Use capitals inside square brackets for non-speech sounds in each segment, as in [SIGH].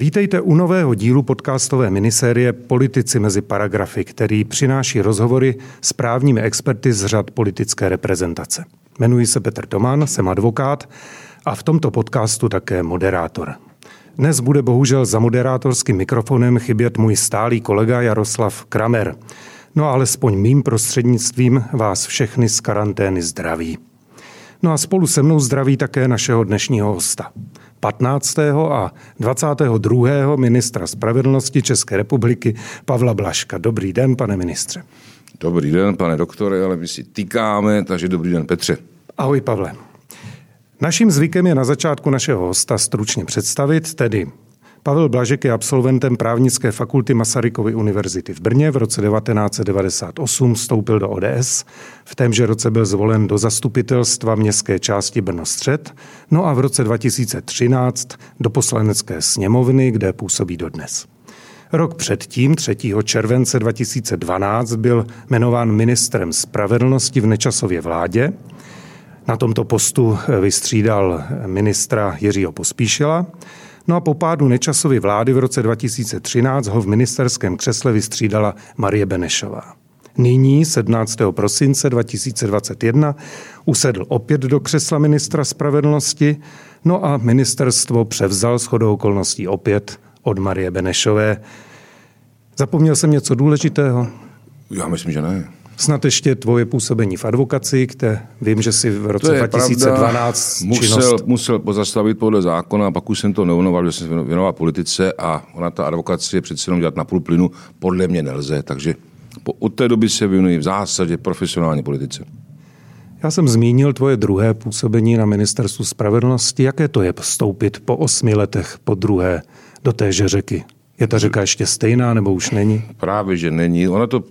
Vítejte u nového dílu podcastové minisérie Politici mezi paragrafy, který přináší rozhovory s právními experty z řad politické reprezentace. Jmenuji se Petr Tomán, jsem advokát a v tomto podcastu také moderátor. Dnes bude bohužel za moderátorským mikrofonem chybět můj stálý kolega Jaroslav Kramer. No alespoň mým prostřednictvím vás všechny z karantény zdraví. No a spolu se mnou zdraví také našeho dnešního hosta. 15. a 22. ministra spravedlnosti České republiky Pavla Blaška. Dobrý den, pane ministře. Dobrý den, pane doktore, ale my si týkáme, takže dobrý den, Petře. Ahoj, Pavle. Naším zvykem je na začátku našeho hosta stručně představit, tedy Pavel Blažek je absolventem právnické fakulty Masarykovy univerzity v Brně. V roce 1998 vstoupil do ODS. V témže roce byl zvolen do zastupitelstva městské části Brno střed. No a v roce 2013 do poslanecké sněmovny, kde působí dodnes. Rok předtím, 3. července 2012, byl jmenován ministrem spravedlnosti v nečasově vládě. Na tomto postu vystřídal ministra Jiřího Pospíšila. No a po pádu Nečasovy vlády v roce 2013 ho v ministerském křesle vystřídala Marie Benešová. Nyní, 17. prosince 2021, usedl opět do křesla ministra spravedlnosti, no a ministerstvo převzal shodou okolností opět od Marie Benešové. Zapomněl jsem něco důležitého? Já myslím, že ne. Snad ještě tvoje působení v advokaci, kde vím, že si v roce 2012 musel, činnost... musel pozastavit podle zákona, a pak už jsem to neunoval, že jsem věnoval politice a ona ta advokacie přece jenom dělat na půl plynu podle mě nelze, takže po, od té doby se věnuji v zásadě profesionální politice. Já jsem zmínil tvoje druhé působení na ministerstvu spravedlnosti. Jaké to je vstoupit po osmi letech po druhé do téže řeky? Je ta řeka ještě stejná nebo už není? Právě, že není. Ona to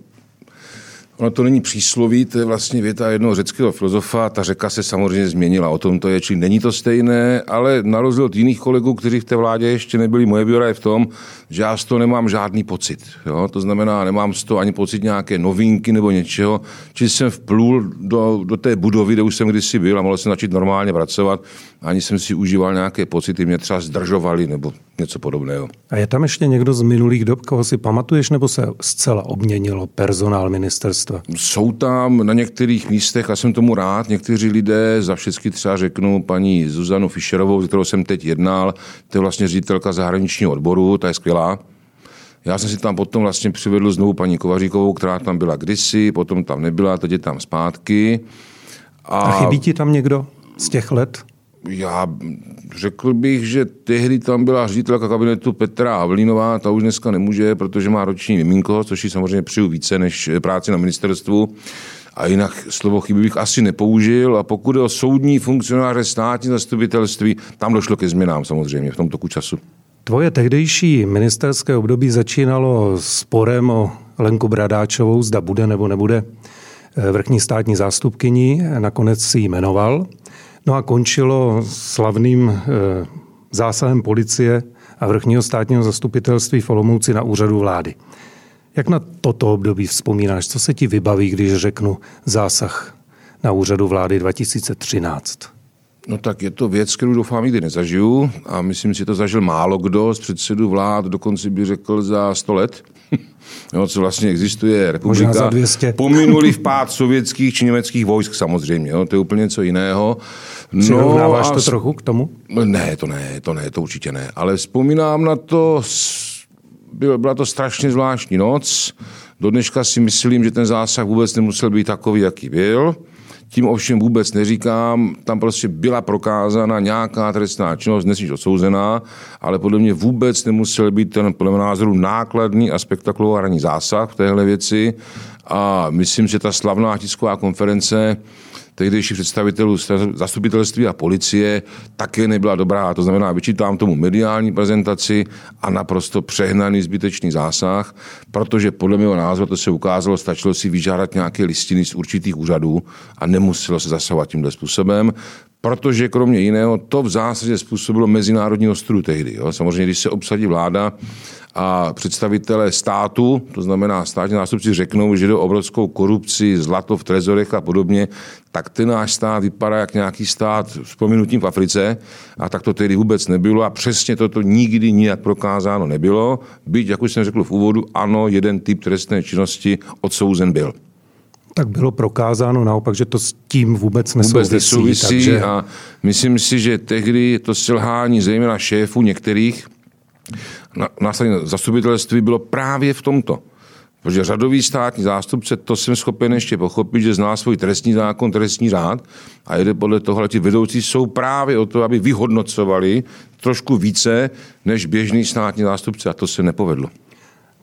Ono to není přísloví, to je vlastně věta jednoho řeckého filozofa. Ta řeka se samozřejmě změnila, o tom to je, čili není to stejné, ale na rozdíl od jiných kolegů, kteří v té vládě ještě nebyli, moje výhoda je v tom, že já z toho nemám žádný pocit. Jo? To znamená, nemám z toho ani pocit nějaké novinky nebo něčeho, či jsem vplul do, do té budovy, kde už jsem kdysi byl a mohl jsem začít normálně pracovat. Ani jsem si užíval nějaké pocity, mě třeba zdržovali nebo něco podobného. A je tam ještě někdo z minulých dob, koho si pamatuješ, nebo se zcela obměnilo personál ministerstva? Jsou tam na některých místech, a jsem tomu rád, někteří lidé, za všechny třeba řeknu paní Zuzanu Fischerovou, s kterou jsem teď jednal, to je vlastně ředitelka zahraničního odboru, ta je skvělá. Já jsem si tam potom vlastně přivedl znovu paní Kovaříkovou, která tam byla kdysi, potom tam nebyla, teď je tam zpátky. A, a chybí ti tam někdo z těch let? Já řekl bych, že tehdy tam byla ředitelka kabinetu Petra Havlínová, ta už dneska nemůže, protože má roční miminko, což ji samozřejmě přiju více než práci na ministerstvu. A jinak slovo chyby bych asi nepoužil. A pokud je o soudní funkcionáře státní zastupitelství, tam došlo ke změnám samozřejmě v tom toku času. Tvoje tehdejší ministerské období začínalo sporem o Lenku Bradáčovou, zda bude nebo nebude eh, vrchní státní zástupkyní. Nakonec si ji jmenoval. No a končilo slavným eh, zásahem policie a vrchního státního zastupitelství v Olomouci na úřadu vlády. Jak na toto období vzpomínáš? Co se ti vybaví, když řeknu zásah na úřadu vlády 2013? No tak je to věc, kterou doufám nikdy nezažiju a myslím si, že to zažil málo kdo z předsedu vlád, dokonce by řekl za 100 let. [LAUGHS] jo, co vlastně existuje republika. Možná za 200. Pominuli pád sovětských či německých vojsk samozřejmě, jo, to je úplně něco jiného. No, a... to trochu k tomu? Ne, to ne, to ne, to určitě ne. Ale vzpomínám na to, byla to strašně zvláštní noc. Do dneška si myslím, že ten zásah vůbec nemusel být takový, jaký byl. Tím ovšem vůbec neříkám, tam prostě byla prokázána nějaká trestná činnost, dnes odsouzená, ale podle mě vůbec nemusel být ten podle mě názoru nákladný a spektakulární zásah v téhle věci. A myslím, že ta slavná tisková konference tehdejších představitelů zastupitelství a policie také nebyla dobrá. To znamená, vyčítám tomu mediální prezentaci a naprosto přehnaný zbytečný zásah, protože podle mého názoru to se ukázalo, stačilo si vyžádat nějaké listiny z určitých úřadů a nemuselo se zasahovat tímhle způsobem. Protože kromě jiného to v zásadě způsobilo mezinárodní ostru tehdy. Jo. Samozřejmě, když se obsadí vláda a představitelé státu, to znamená státní nástupci, řeknou, že jde o obrovskou korupci, zlato v trezorech a podobně, tak ten náš stát vypadá jak nějaký stát s v Africe a tak to tedy vůbec nebylo a přesně toto nikdy nijak prokázáno nebylo. Byť, jak už jsem řekl v úvodu, ano, jeden typ trestné činnosti odsouzen byl tak bylo prokázáno naopak, že to s tím vůbec nesouvisí. Vůbec nesouvisí takže... a myslím si, že tehdy to selhání zejména šéfů některých na, na zastupitelství bylo právě v tomto. Protože řadový státní zástupce, to jsem schopen ještě pochopit, že zná svůj trestní zákon, trestní řád a jde podle toho, ale ti vedoucí jsou právě o to, aby vyhodnocovali trošku více než běžný státní zástupce a to se nepovedlo.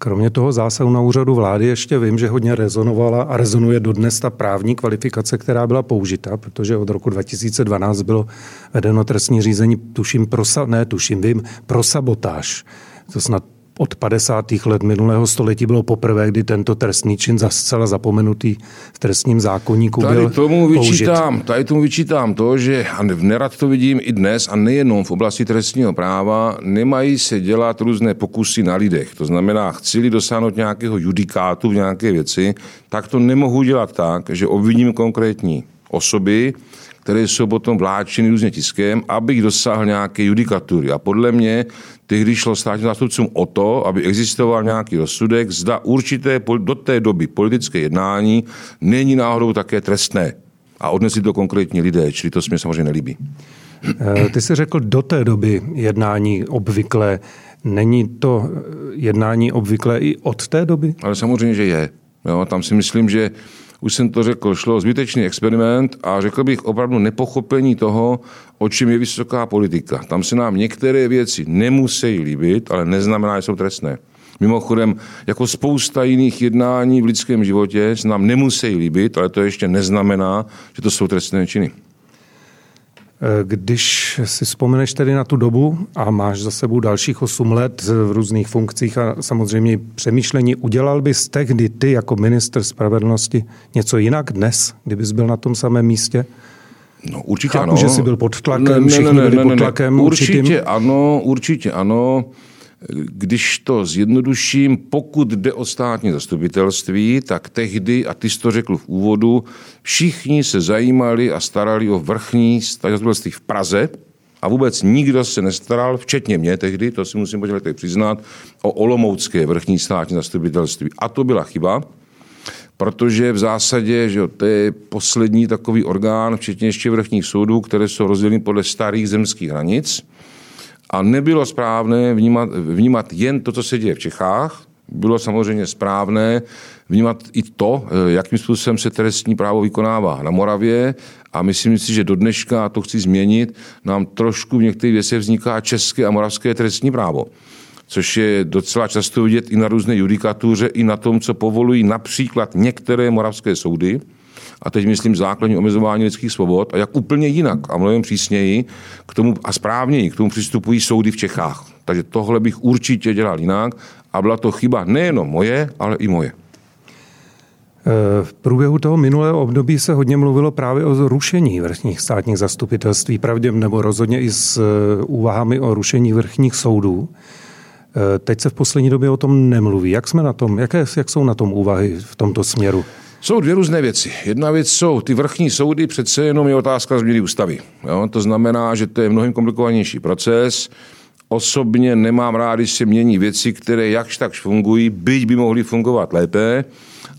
Kromě toho zásahu na úřadu vlády ještě vím, že hodně rezonovala a rezonuje dodnes ta právní kvalifikace, která byla použita, protože od roku 2012 bylo vedeno trestní řízení, tuším, pro, ne tuším, vím, pro sabotáž. To snad od 50. let minulého století bylo poprvé, kdy tento trestný čin zcela zapomenutý v trestním zákonníku tady byl tomu vyčítám, použit. Tady tomu vyčítám to, že a nerad to vidím i dnes a nejenom v oblasti trestního práva, nemají se dělat různé pokusy na lidech. To znamená, chci dosáhnout nějakého judikátu v nějaké věci, tak to nemohu dělat tak, že obviním konkrétní osoby, které jsou potom vláčeny různě tiskem, abych dosáhl nějaké judikatury. A podle mě tehdy šlo státním zástupcům o to, aby existoval nějaký rozsudek, zda určité do té doby politické jednání není náhodou také trestné. A odnesli to konkrétní lidé, čili to se mi samozřejmě nelíbí. Eh, ty jsi řekl do té doby jednání obvykle. Není to jednání obvykle i od té doby? Ale samozřejmě, že je. Jo, tam si myslím, že už jsem to řekl, šlo zbytečný experiment a řekl bych opravdu nepochopení toho, o čem je vysoká politika. Tam se nám některé věci nemusí líbit, ale neznamená, že jsou trestné. Mimochodem, jako spousta jiných jednání v lidském životě se nám nemusí líbit, ale to ještě neznamená, že to jsou trestné činy. Když si vzpomeneš tedy na tu dobu a máš za sebou dalších 8 let v různých funkcích a samozřejmě přemýšlení, udělal bys tehdy ty jako minister spravedlnosti něco jinak dnes, kdybys byl na tom samém místě? No určitě Chápu, ano. že jsi byl pod tlakem, ne, ne, všichni ne, ne, byli ne, pod tlakem. Ne, určitě určitým. ano, určitě ano. Když to zjednoduším, pokud jde o státní zastupitelství, tak tehdy, a ty jsi to řekl v úvodu, všichni se zajímali a starali o vrchní státní zastupitelství v Praze, a vůbec nikdo se nestaral, včetně mě tehdy, to si musím podělat přiznat, o Olomoucké vrchní státní zastupitelství. A to byla chyba, protože v zásadě, že to je poslední takový orgán, včetně ještě vrchních soudů, které jsou rozděleny podle starých zemských hranic, a nebylo správné vnímat, vnímat jen to, co se děje v Čechách, bylo samozřejmě správné vnímat i to, eh, jakým způsobem se trestní právo vykonává na Moravě. A myslím si, že do dneška, to chci změnit, nám trošku v některých věcech vzniká české a moravské trestní právo což je docela často vidět i na různé judikatuře, i na tom, co povolují například některé moravské soudy, a teď myslím základní omezování lidských svobod, a jak úplně jinak a mnohem přísněji k tomu a správněji k tomu přistupují soudy v Čechách. Takže tohle bych určitě dělal jinak a byla to chyba nejenom moje, ale i moje. V průběhu toho minulého období se hodně mluvilo právě o rušení vrchních státních zastupitelství, pravdě nebo rozhodně i s eh, úvahami o rušení vrchních soudů. Eh, teď se v poslední době o tom nemluví. Jak jsme na tom? Jaké, jak jsou na tom úvahy v tomto směru? Jsou dvě různé věci. Jedna věc jsou ty vrchní soudy, přece jenom je otázka změny ústavy. Jo? To znamená, že to je mnohem komplikovanější proces. Osobně nemám rád, když se mění věci, které jakž tak fungují, byť by mohly fungovat lépe.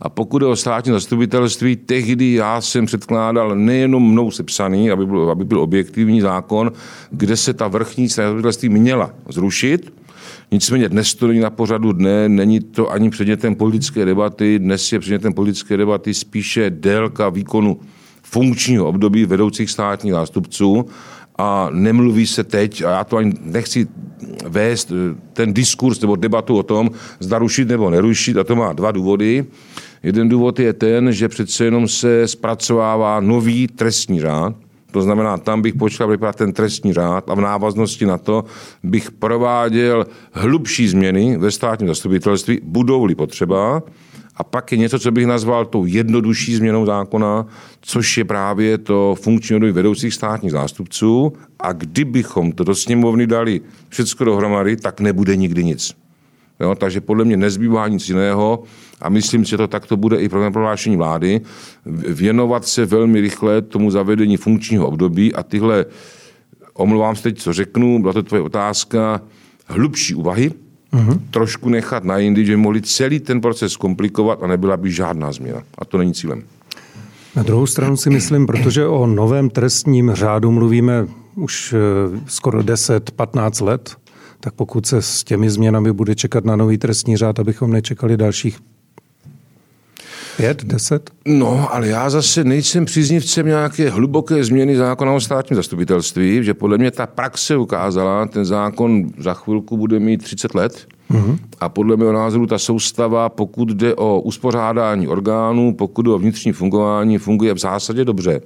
A pokud je o státní zastupitelství, tehdy já jsem předkládal nejenom mnou sepsaný, aby byl, aby byl objektivní zákon, kde se ta vrchní zastupitelství měla zrušit, Nicméně dnes to není na pořadu dne, není to ani předmětem politické debaty, dnes je předmětem politické debaty spíše délka výkonu funkčního období vedoucích státních zástupců a nemluví se teď, a já to ani nechci vést eh, ten diskurs nebo debatu o tom, zda rušit nebo nerušit, a to má dva důvody. Jeden důvod je ten, že přece jenom se zpracovává nový trestní řád, to znamená, tam bych počkal vypadat ten trestní řád a v návaznosti na to bych prováděl hlubší změny ve státním zastupitelství, budou-li potřeba. A pak je něco, co bych nazval tou jednodušší změnou zákona, což je právě to funkční období vedoucích státních zástupců. A kdybychom to do sněmovny dali všechno dohromady, tak nebude nikdy nic. Jo, takže podle mě nezbývá nic jiného a myslím že to takto bude i pro prohlášení vlády, věnovat se velmi rychle tomu zavedení funkčního období a tyhle, omlouvám se teď, co řeknu, byla to tvoje otázka, hlubší úvahy, uh-huh. trošku nechat na jindy, že mohli celý ten proces komplikovat a nebyla by žádná změna. A to není cílem. Na druhou stranu si myslím, protože o novém trestním řádu mluvíme už eh, skoro 10-15 let, tak pokud se s těmi změnami bude čekat na nový trestní řád, abychom nečekali dalších Pět, deset? No, ale já zase nejsem příznivcem nějaké hluboké změny zákona o státním zastupitelství, že podle mě ta praxe ukázala, ten zákon za chvilku bude mít 30 let mm-hmm. a podle mého názoru ta soustava, pokud jde o uspořádání orgánů, pokud jde o vnitřní fungování, funguje v zásadě dobře.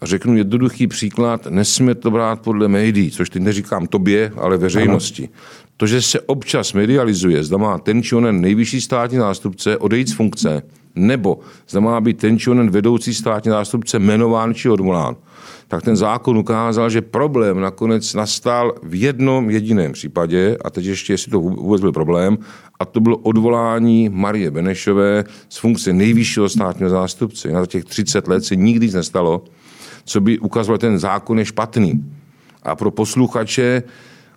A řeknu jednoduchý příklad, nesmíme to brát podle médií, což teď neříkám tobě, ale veřejnosti. Ano. To, že se občas medializuje, zda má ten či onen nejvyšší státní zástupce odejít z funkce, nebo zda má být ten či onen vedoucí státní zástupce jmenován či odvolán, tak ten zákon ukázal, že problém nakonec nastal v jednom jediném případě, a teď ještě, jestli to vůbec byl problém, a to bylo odvolání Marie Benešové z funkce nejvyššího státního zástupce. Na těch 30 let se nikdy nestalo, co by ukazovalo, ten zákon je špatný. A pro posluchače,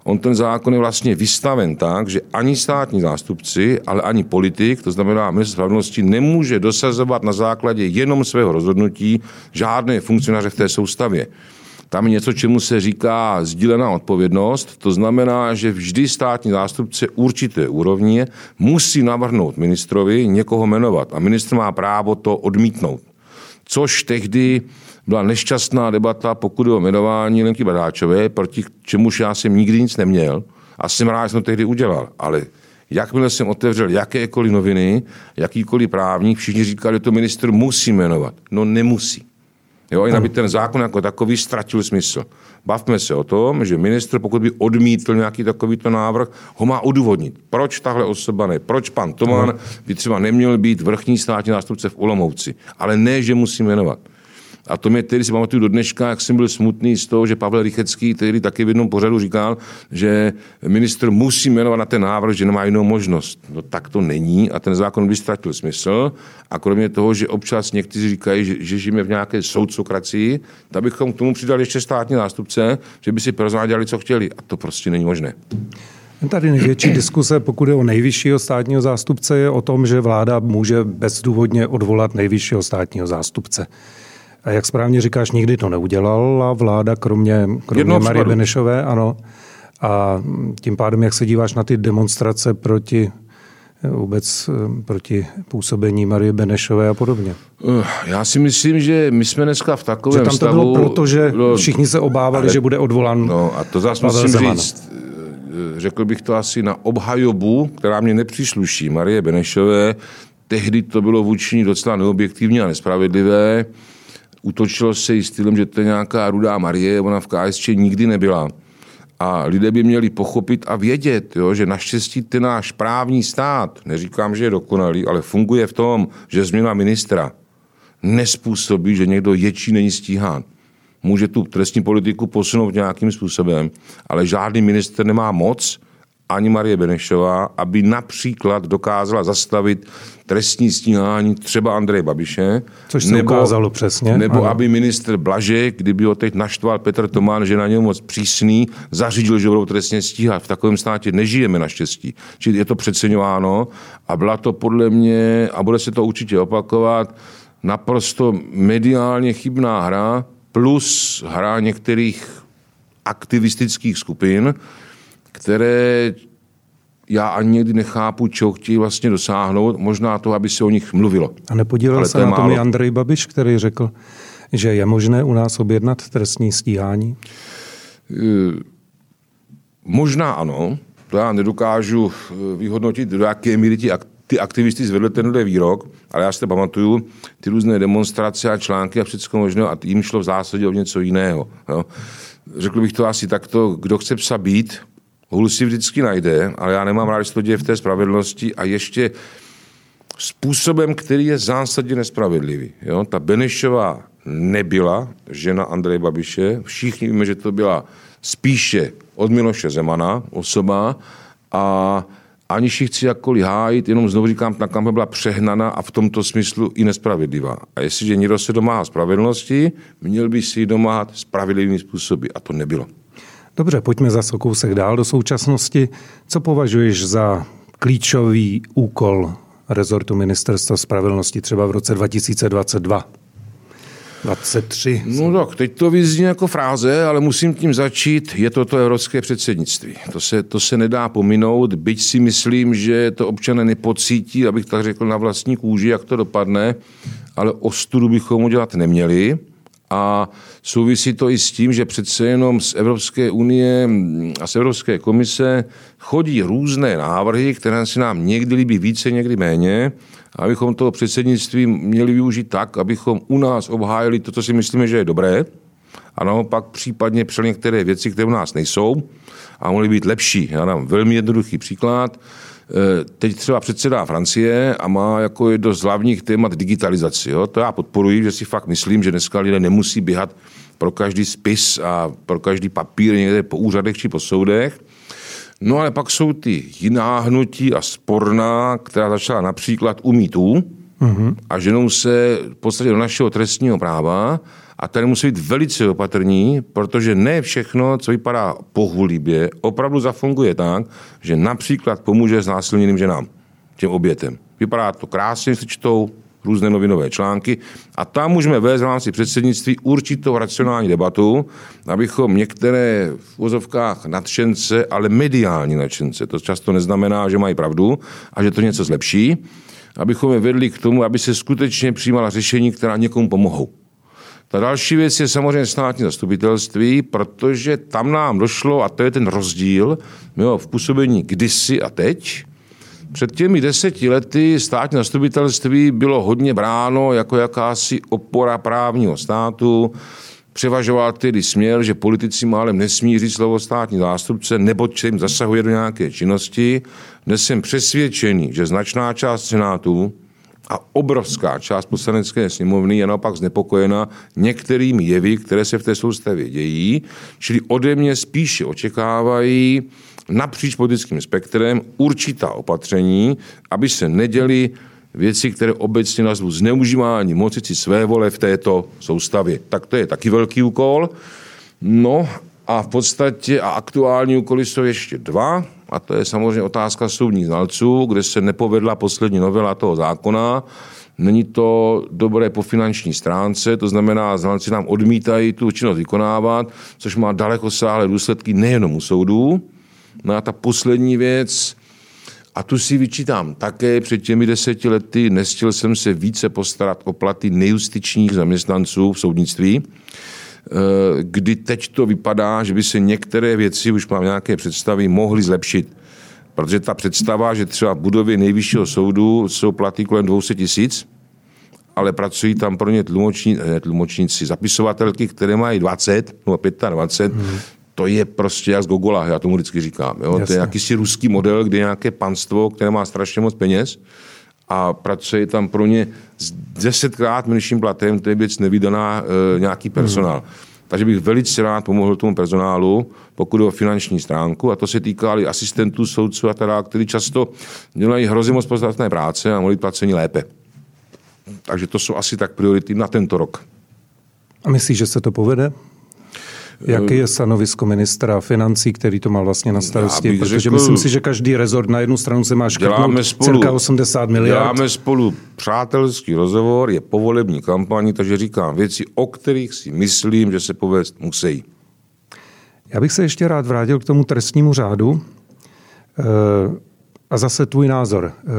on ten zákon je vlastně vystaven tak, že ani státní zástupci, ale ani politik, to znamená ministr spravedlnosti, nemůže dosazovat na základě jenom svého rozhodnutí žádné funkcionáře v té soustavě. Tam je něco, čemu se říká sdílená odpovědnost. To znamená, že vždy státní zástupce určité úrovně musí navrhnout ministrovi někoho jmenovat a ministr má právo to odmítnout. Což tehdy byla nešťastná debata, pokud o jmenování Lenky Badáčové, proti čemuž já jsem nikdy nic neměl a jsem rád, že jsem to tehdy udělal. Ale jakmile jsem otevřel jakékoliv noviny, jakýkoliv právník, všichni říkali, že to minister musí jmenovat. No nemusí. Jo, jen aby ten zákon jako takový ztratil smysl. Bavme se o tom, že ministr, pokud by odmítl nějaký takovýto návrh, ho má odůvodnit. Proč tahle osoba ne? Proč pan Toman by třeba neměl být vrchní státní zástupce v Olomouci? Ale ne, že musí jmenovat. A to mě tedy si pamatuju do dneška, jak jsem byl smutný z toho, že Pavel Rychecký tedy taky v jednom pořadu říkal, že ministr musí jmenovat na ten návrh, že nemá jinou možnost. No tak to není a ten zákon by ztratil smysl. A kromě toho, že občas někteří říkají, že, že žijeme v nějaké soudcokracii, tak bychom k tomu přidali ještě státní zástupce, že by si personálně dělali, co chtěli. A to prostě není možné. Tady největší diskuse, pokud je o nejvyššího státního zástupce, je o tom, že vláda může bezdůvodně odvolat nejvyššího státního zástupce. A jak správně říkáš, nikdy to neudělala vláda, kromě, kromě Marie Benešové, ano. A tím pádem, jak se díváš na ty demonstrace proti vůbec proti působení Marie Benešové a podobně. Eh, já si myslím, že my jsme dneska v takovém že tam to stavu... bylo proto, že no, všichni se obávali, ale, že bude odvolán No a to zase musím Zeman. říct, eh, řekl bych to asi na obhajobu, která mě nepřísluší, Marie Benešové, tehdy to bylo vůči ní docela neobjektivní a nespravedlivé útočilo se i stylem, že to je nějaká rudá Marie, ona v KSČ nikdy nebyla. A lidé by měli pochopit a vědět, jo, že naštěstí ten náš právní stát, neříkám, že je dokonalý, ale funguje v tom, že změna ministra nespůsobí, že někdo ječí není stíhán. Může tu trestní politiku posunout nějakým způsobem, ale žádný minister nemá moc ani Marie Benešová, aby například dokázala zastavit trestní stíhání třeba Andreje Babiše. Což se nebo, ukázalo přesně. Nebo ano. aby ministr Blažek, kdyby ho teď naštval Petr Tomán, že na něm moc přísný, zařídil, že budou trestně stíhat. V takovém státě nežijeme naštěstí. Čili je to přeceňováno a byla to podle mě, a bude se to určitě opakovat, naprosto mediálně chybná hra plus hra některých aktivistických skupin, které já ani někdy nechápu, čeho chtějí vlastně dosáhnout, možná to, aby se o nich mluvilo. A nepodílel Ale se to na tom i Andrej Babiš, který řekl, že je možné u nás objednat trestní stíhání? E, možná ano, to já nedokážu e, vyhodnotit, do jaké míry ti ty aktivisty zvedli tenhle výrok, ale já si to pamatuju, ty různé demonstrace a články a všechno možné a jim šlo v zásadě o něco jiného. Jo. Řekl bych to asi takto, kdo chce psa být, Hůl si vždycky najde, ale já nemám rád, že to děje v té spravedlnosti a ještě způsobem, který je zásadně nespravedlivý. Jo? Ta Benešová nebyla žena Andreje Babiše. Všichni víme, že to byla spíše od Miloše Zemana osoba a aniž ji chci jakkoliv hájit, jenom znovu říkám, ta kampaň byla přehnaná a v tomto smyslu i nespravedlivá. A jestliže někdo se domáhá spravedlnosti, měl by si ji domáhat spravedlivými způsoby. A to nebylo. Dobře, pojďme za o kousek dál do současnosti. Co považuješ za klíčový úkol rezortu Ministerstva spravedlnosti třeba v roce 2022? 23. No tak, teď to vyzní jako fráze, ale musím tím začít. Je to to evropské předsednictví. To se, to se nedá pominout, byť si myslím, že to občané nepocítí, abych tak řekl na vlastní kůži, jak to dopadne, ale ostudu bychom udělat neměli. A souvisí to i s tím, že přece jenom z Evropské unie a z Evropské komise chodí různé návrhy, které se nám někdy líbí více, někdy méně abychom toho předsednictví měli využít tak, abychom u nás obhájili to, co si myslíme, že je dobré, a naopak případně přel některé věci, které u nás nejsou a mohly být lepší. Já dám velmi jednoduchý příklad. E, teď třeba předsedá Francie a má jako jedno z hlavních témat digitalizaci. Jo? To já podporuji, že si fakt myslím, že dneska lidé nemusí běhat pro každý spis a pro každý papír někde po úřadech či po soudech, No ale pak jsou ty jiná hnutí a sporná, která začala například u mýtů mm-hmm. a ženou se v podstatě do našeho trestního práva a tady musí být velice opatrní, protože ne všechno, co vypadá pohulibě, opravdu zafunguje tak, že například pomůže znásilněným ženám, těm obětem. Vypadá to krásně, si čtou, různé novinové články a tam můžeme vést v rámci předsednictví určitou racionální debatu, abychom některé v vozovkách nadšence, ale mediální nadšence, to často neznamená, že mají pravdu a že to něco zlepší, abychom je vedli k tomu, aby se skutečně přijímala řešení, která někomu pomohou. Ta další věc je samozřejmě státní zastupitelství, protože tam nám došlo, a to je ten rozdíl jo, v působení kdysi a teď, před těmi deseti lety státní zastupitelství bylo hodně bráno jako jakási opora právního státu. Převažoval tedy směr, že politici málem nesmí říct slovo státní zástupce, nebo jim zasahuje do nějaké činnosti. Dnes jsem přesvědčený, že značná část Senátu a obrovská část poslanecké sněmovny je naopak znepokojena některými jevy, které se v té soustavě dějí, čili ode mě spíše očekávají napříč politickým spektrem určitá opatření, aby se neděly věci, které obecně nazvu zneužívání moci své vole v této soustavě. Tak to je taky velký úkol. No a v podstatě a aktuální úkoly jsou ještě dva, a to je samozřejmě otázka soudních znalců, kde se nepovedla poslední novela toho zákona. Není to dobré po finanční stránce, to znamená, znalci nám odmítají tu činnost vykonávat, což má daleko sáhlé důsledky nejenom u soudů, No a ta poslední věc, a tu si vyčítám také před těmi deseti lety, nestil jsem se více postarat o platy nejustičních zaměstnanců v soudnictví, kdy teď to vypadá, že by se některé věci, už mám nějaké představy, mohly zlepšit. Protože ta představa, že třeba v budově nejvyššího soudu jsou platy kolem 200 tisíc, ale pracují tam pro ně tlumoční, ne, tlumočníci, zapisovatelky, které mají 20 nebo 25, hmm to je prostě jak z Gogola, já tomu vždycky říkám. Jo? To je jakýsi ruský model, kde je nějaké panstvo, které má strašně moc peněz a pracuje tam pro ně s desetkrát menším platem, to je věc nevydaná e, nějaký personál. Hmm. Takže bych velice rád pomohl tomu personálu, pokud o finanční stránku, a to se týká i asistentů, soudců a teda, kteří často dělají hrozně moc podstatné práce a mohli placení lépe. Takže to jsou asi tak priority na tento rok. A myslíš, že se to povede? Jaké je stanovisko ministra financí, který to má vlastně na starosti? Protože řekl, myslím si, že každý rezort na jednu stranu se má škrtnout cirka 80 miliard. Děláme spolu přátelský rozhovor, je povolební kampaní, takže říkám věci, o kterých si myslím, že se povést musí. Já bych se ještě rád vrátil k tomu trestnímu řádu. E- a zase tvůj názor. Eh,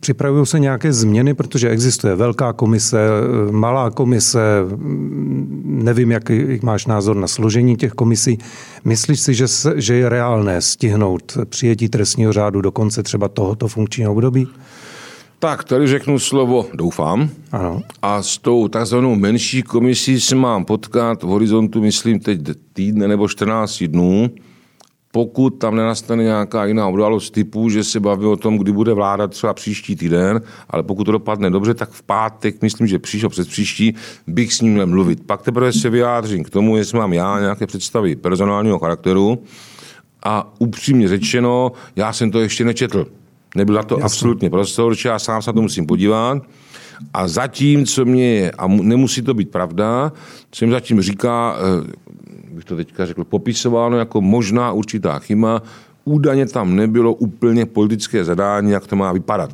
připravují se nějaké změny, protože existuje velká komise, eh, malá komise, mm, nevím, jaký máš názor na složení těch komisí. Myslíš si, že, se, že je reálné stihnout přijetí trestního řádu do konce třeba tohoto funkčního období? Tak, tady řeknu slovo doufám. Ano. A s tou takzvanou menší komisí se mám potkat v horizontu, myslím teď týdne nebo 14 dnů pokud tam nenastane nějaká jiná událost typu, že se baví o tom, kdy bude vláda třeba příští týden, ale pokud to dopadne dobře, tak v pátek, myslím, že příště přes příští, bych s ním měl mluvit. Pak teprve se vyjádřím k tomu, jestli mám já nějaké představy personálního charakteru a upřímně řečeno, já jsem to ještě nečetl. Nebyl na to Jasně. absolutně prostor, já sám se na to musím podívat. A zatím, co mě je, a nemusí to být pravda, co mi zatím říká, eh, bych to teďka řekl, popisováno jako možná určitá chyba, údajně tam nebylo úplně politické zadání, jak to má vypadat.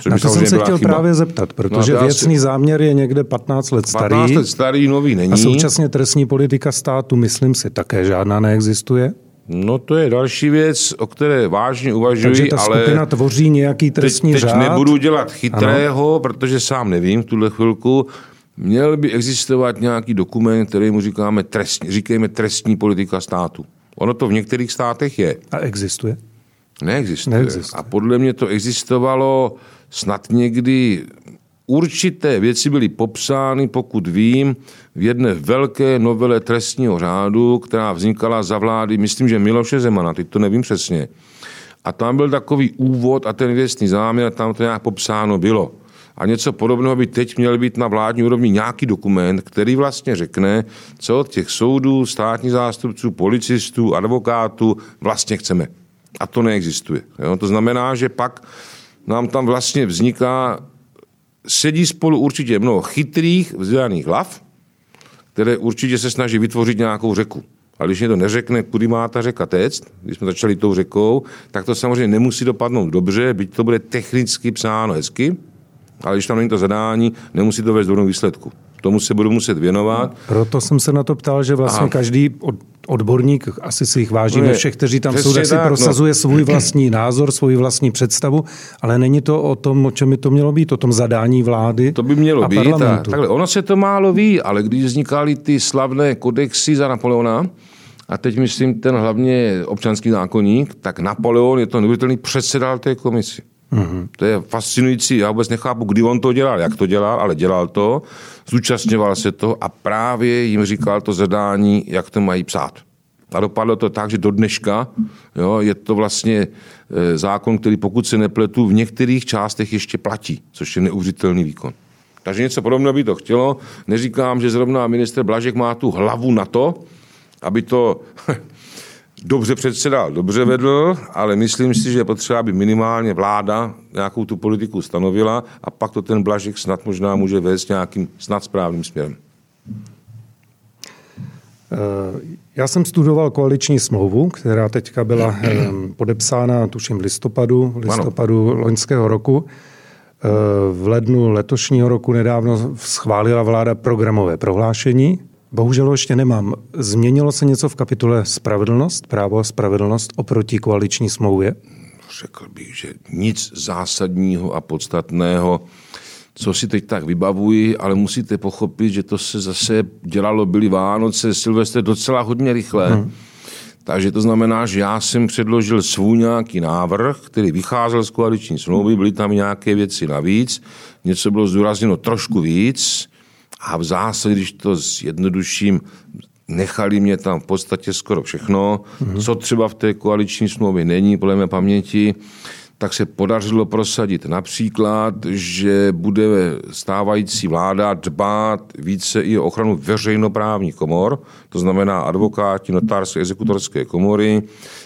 Co na to jsem se chtěl chyba. právě zeptat, protože no věcný asi... záměr je někde 15 let starý. 15 let starý, nový není. A současně trestní politika státu, myslím si, také žádná neexistuje. No to je další věc, o které vážně uvažuji, Takže ta ale skupina tvoří nějaký trestní teď, teď řád? nebudu dělat chytrého, ano. protože sám nevím v tuhle chvilku. Měl by existovat nějaký dokument, který mu říkáme trestní, říkejme trestní politika státu. Ono to v některých státech je. A existuje? Neexistuje. Neexistuje. A podle mě to existovalo snad někdy Určité věci byly popsány, pokud vím, v jedné velké novele trestního řádu, která vznikala za vlády, myslím, že Miloše Zemana, teď to nevím přesně. A tam byl takový úvod a ten věcný záměr, tam to nějak popsáno bylo. A něco podobného by teď měl být na vládní úrovni nějaký dokument, který vlastně řekne, co od těch soudů, státních zástupců, policistů, advokátů vlastně chceme. A to neexistuje. Jo? To znamená, že pak nám tam vlastně vzniká sedí spolu určitě mnoho chytrých, vzdělaných hlav, které určitě se snaží vytvořit nějakou řeku. A když to neřekne, kudy má ta řeka téct, když jsme začali tou řekou, tak to samozřejmě nemusí dopadnout dobře, byť to bude technicky psáno hezky, ale když tam není to zadání, nemusí to vést do výsledku tomu se budu muset věnovat. Proto jsem se na to ptal, že vlastně a... každý odborník, asi si jich vážíme no všech, kteří tam jsou, tak si no. prosazuje no. svůj vlastní názor, svůj vlastní představu, ale není to o tom, o čem by to mělo být, o tom zadání vlády To by mělo a být. A, takhle, ono se to málo ví, ale když vznikaly ty slavné kodexy za Napoleona, a teď myslím ten hlavně občanský zákonník, tak Napoleon je to neuvěřitelný předsedal té komisi. Mm-hmm. To je fascinující. Já vůbec nechápu, kdy on to dělal, jak to dělal, ale dělal to, zúčastňoval se to a právě jim říkal to zadání, jak to mají psát. A dopadlo to tak, že do dneška jo, je to vlastně e, zákon, který pokud se nepletu, v některých částech ještě platí, což je neuvěřitelný výkon. Takže něco podobného by to chtělo. Neříkám, že zrovna minister Blažek má tu hlavu na to, aby to [LAUGHS] dobře předsedal, dobře vedl, ale myslím si, že je potřeba, aby minimálně vláda nějakou tu politiku stanovila a pak to ten Blažek snad možná může vést nějakým snad správným směrem. Eh, já jsem studoval koaliční smlouvu, která teďka byla podepsána, tuším, v listopadu, v listopadu ano. loňského roku. Eh, v lednu letošního roku nedávno schválila vláda programové prohlášení, Bohužel ještě nemám. Změnilo se něco v kapitole Spravedlnost, právo a spravedlnost oproti koaliční smlouvě? Řekl bych, že nic zásadního a podstatného, co si teď tak vybavuji, ale musíte pochopit, že to se zase dělalo, byly Vánoce, Silvestr docela hodně rychle. Hmm. Takže to znamená, že já jsem předložil svůj nějaký návrh, který vycházel z koaliční smlouvy, byly tam nějaké věci navíc, něco bylo zdůrazněno trošku víc, a v zásadě, když to zjednoduším, nechali mě tam v podstatě skoro všechno, mm-hmm. co třeba v té koaliční smlouvě není, podle mé paměti, tak se podařilo prosadit například, že bude stávající vláda dbát více i o ochranu veřejnoprávních komor, to znamená advokáti, notářské, exekutorské komory.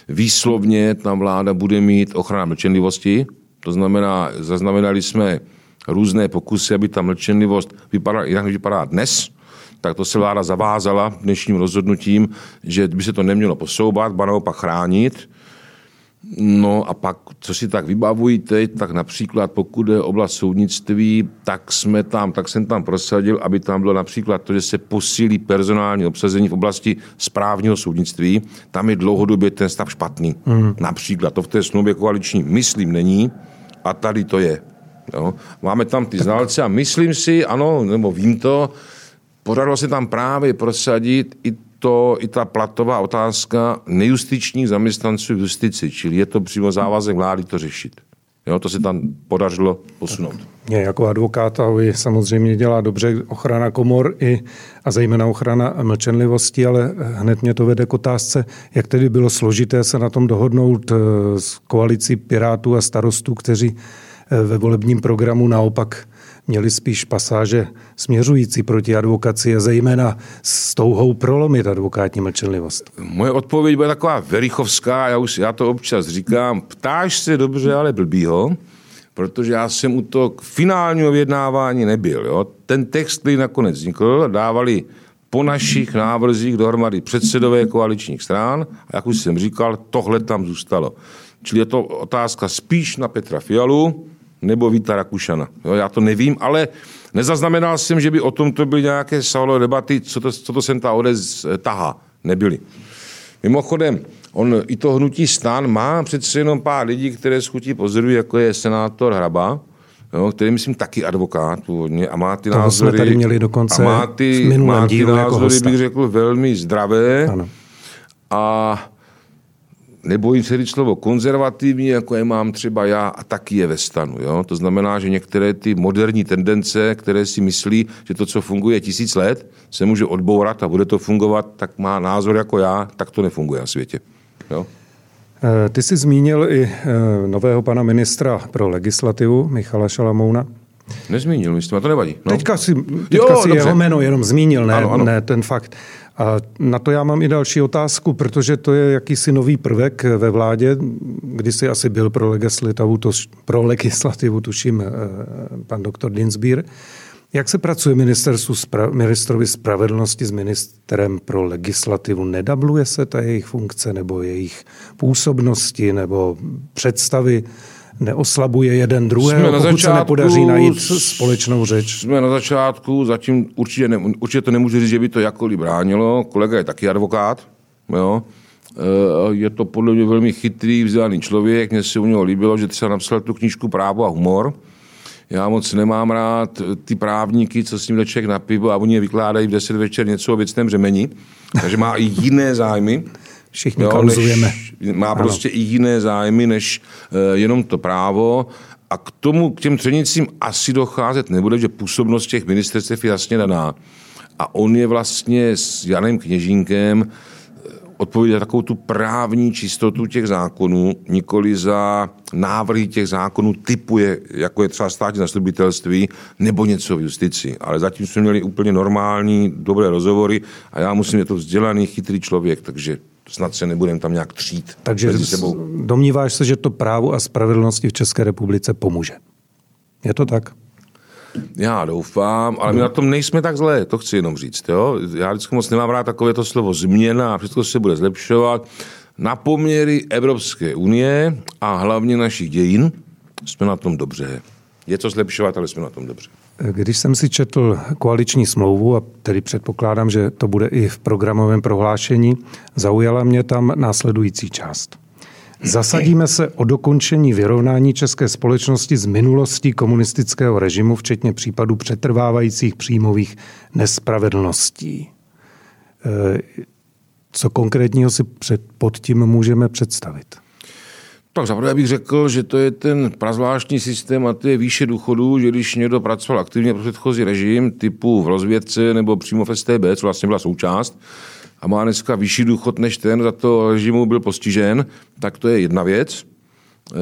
Výslovně tam vláda bude mít ochrana mlčenlivosti, to znamená, zaznamenali jsme různé pokusy, aby ta mlčenlivost vypadala jinak, než vypadá dnes, tak to se vláda zavázala dnešním rozhodnutím, že by se to nemělo posouvat, ba naopak chránit. No a pak, co si tak vybavují teď, tak například pokud je oblast soudnictví, tak jsme tam, tak jsem tam prosadil, aby tam bylo například to, že se posílí personální obsazení v oblasti správního soudnictví. Tam je dlouhodobě ten stav špatný. Mm. Například to v té smlouvě koaliční, myslím, není a tady to je. Jo. Máme tam ty znalce a myslím si, ano, nebo vím to, podařilo se tam právě prosadit i to, i ta platová otázka nejustičních zaměstnanců v justici, čili je to přímo závazek vlády to řešit. Jo, to se tam podařilo posunout. Mě jako advokátovi samozřejmě dělá dobře ochrana komor i, a zejména ochrana mlčenlivosti, ale hned mě to vede k otázce, jak tedy bylo složité se na tom dohodnout eh, s koalicí Pirátů a starostů, kteří ve volebním programu naopak měli spíš pasáže směřující proti advokaci a zejména s touhou prolomit advokátní mlčenlivost? Moje odpověď bude taková verichovská, já, už, já to občas říkám, ptáš se dobře, ale blbýho, protože já jsem u toho finálního vyjednávání nebyl. Jo. Ten text, který nakonec vznikl, dávali po našich návrzích dohromady předsedové koaličních strán a jak už jsem říkal, tohle tam zůstalo. Čili je to otázka spíš na Petra Fialu, nebo Víta Rakušana. Jo, já to nevím, ale nezaznamenal jsem, že by o tom to byly nějaké salové debaty, co to, co to sem ta ODS tahá. Nebyly. Mimochodem, on i to hnutí stan má přece jenom pár lidí, které schutí pozorují, jako je senátor Hraba, jo, který myslím taky advokát původně a má ty Toho názory. jsme tady měli dokonce a má ty, v má ty dílu jako názory, hosta. bych řekl, velmi zdravé. Ano. A nebojím se říct slovo konzervativní, jako je mám třeba já, a taky je ve stanu. Jo? To znamená, že některé ty moderní tendence, které si myslí, že to, co funguje tisíc let, se může odbourat a bude to fungovat, tak má názor jako já, tak to nefunguje na světě. Jo? Eh, Ty jsi zmínil i eh, nového pana ministra pro legislativu, Michala Šalamouna. Nezmínil, myslím, a to nevadí. No. Teďka si, teďka Jo, si dobře. jeho jméno jenom zmínil, ne, Ano, ano. ne ten fakt. A na to já mám i další otázku, protože to je jakýsi nový prvek ve vládě, kdy si asi byl pro legislativu, to, pro legislativu tuším, eh, pan doktor Dinsbír. Jak se pracuje ministerstvu spra- ministrovi spravedlnosti s ministrem pro legislativu? Nedabluje se ta jejich funkce nebo jejich působnosti nebo představy? Neoslabuje jeden druhého, Jsme na pokud se začátku nepodaří najít společnou řeč? Jsme na začátku, zatím určitě, ne, určitě to nemůžu říct, že by to jakkoliv bránilo. Kolega je taky advokát, jo. E, Je to podle mě velmi chytrý, vzdělaný člověk. Mně se u něho líbilo, že třeba napsal tu knížku Právo a humor. Já moc nemám rád ty právníky, co s ním člověk na pivo a oni je vykládají v 10 večer něco o věcném řemení. Takže má i jiné zájmy. Všichni Jo, kauzujeme. než, má prostě i jiné zájmy, než uh, jenom to právo. A k tomu, k těm třenicím asi docházet nebude, že působnost těch ministerstev je jasně daná. A on je vlastně s Janem Kněžínkem eh, odpovědět za takovou tu právní čistotu těch zákonů, nikoli za návrhy těch zákonů typu, je, jako je třeba státní zastupitelství nebo něco v justici. Ale zatím jsme měli úplně normální, dobré rozhovory a já musím, je to vzdělaný, chytrý člověk, takže snad se nebudeme tam nějak třít Takže sebou. domníváš se, že to právu a spravedlnosti v České republice pomůže. Je to tak? Já doufám, ale my na tom nejsme tak zlé, to chci jenom říct. Jo? Já vždycky moc nemám rád takové to slovo změna a všechno se bude zlepšovat. Na poměry Evropské unie a hlavně našich dějin jsme na tom dobře. Je co zlepšovat, ale jsme na tom dobře. Když jsem si četl koaliční smlouvu, a tedy předpokládám, že to bude i v programovém prohlášení, zaujala mě tam následující část. Zasadíme se o dokončení vyrovnání české společnosti z minulostí komunistického režimu, včetně případů přetrvávajících příjmových nespravedlností. E, Co konkrétního si před, pod tím můžeme představit? Tak zaprvé bych řekl, že to je ten prazvláštní systém a to je výše důchodu, že když někdo pracoval aktivně pro předchozí režim, typu v rozvědce nebo přímo v STB, co vlastně byla součást, a má dneska vyšší důchod než ten, za to režimu byl postižen, tak to je jedna věc. E,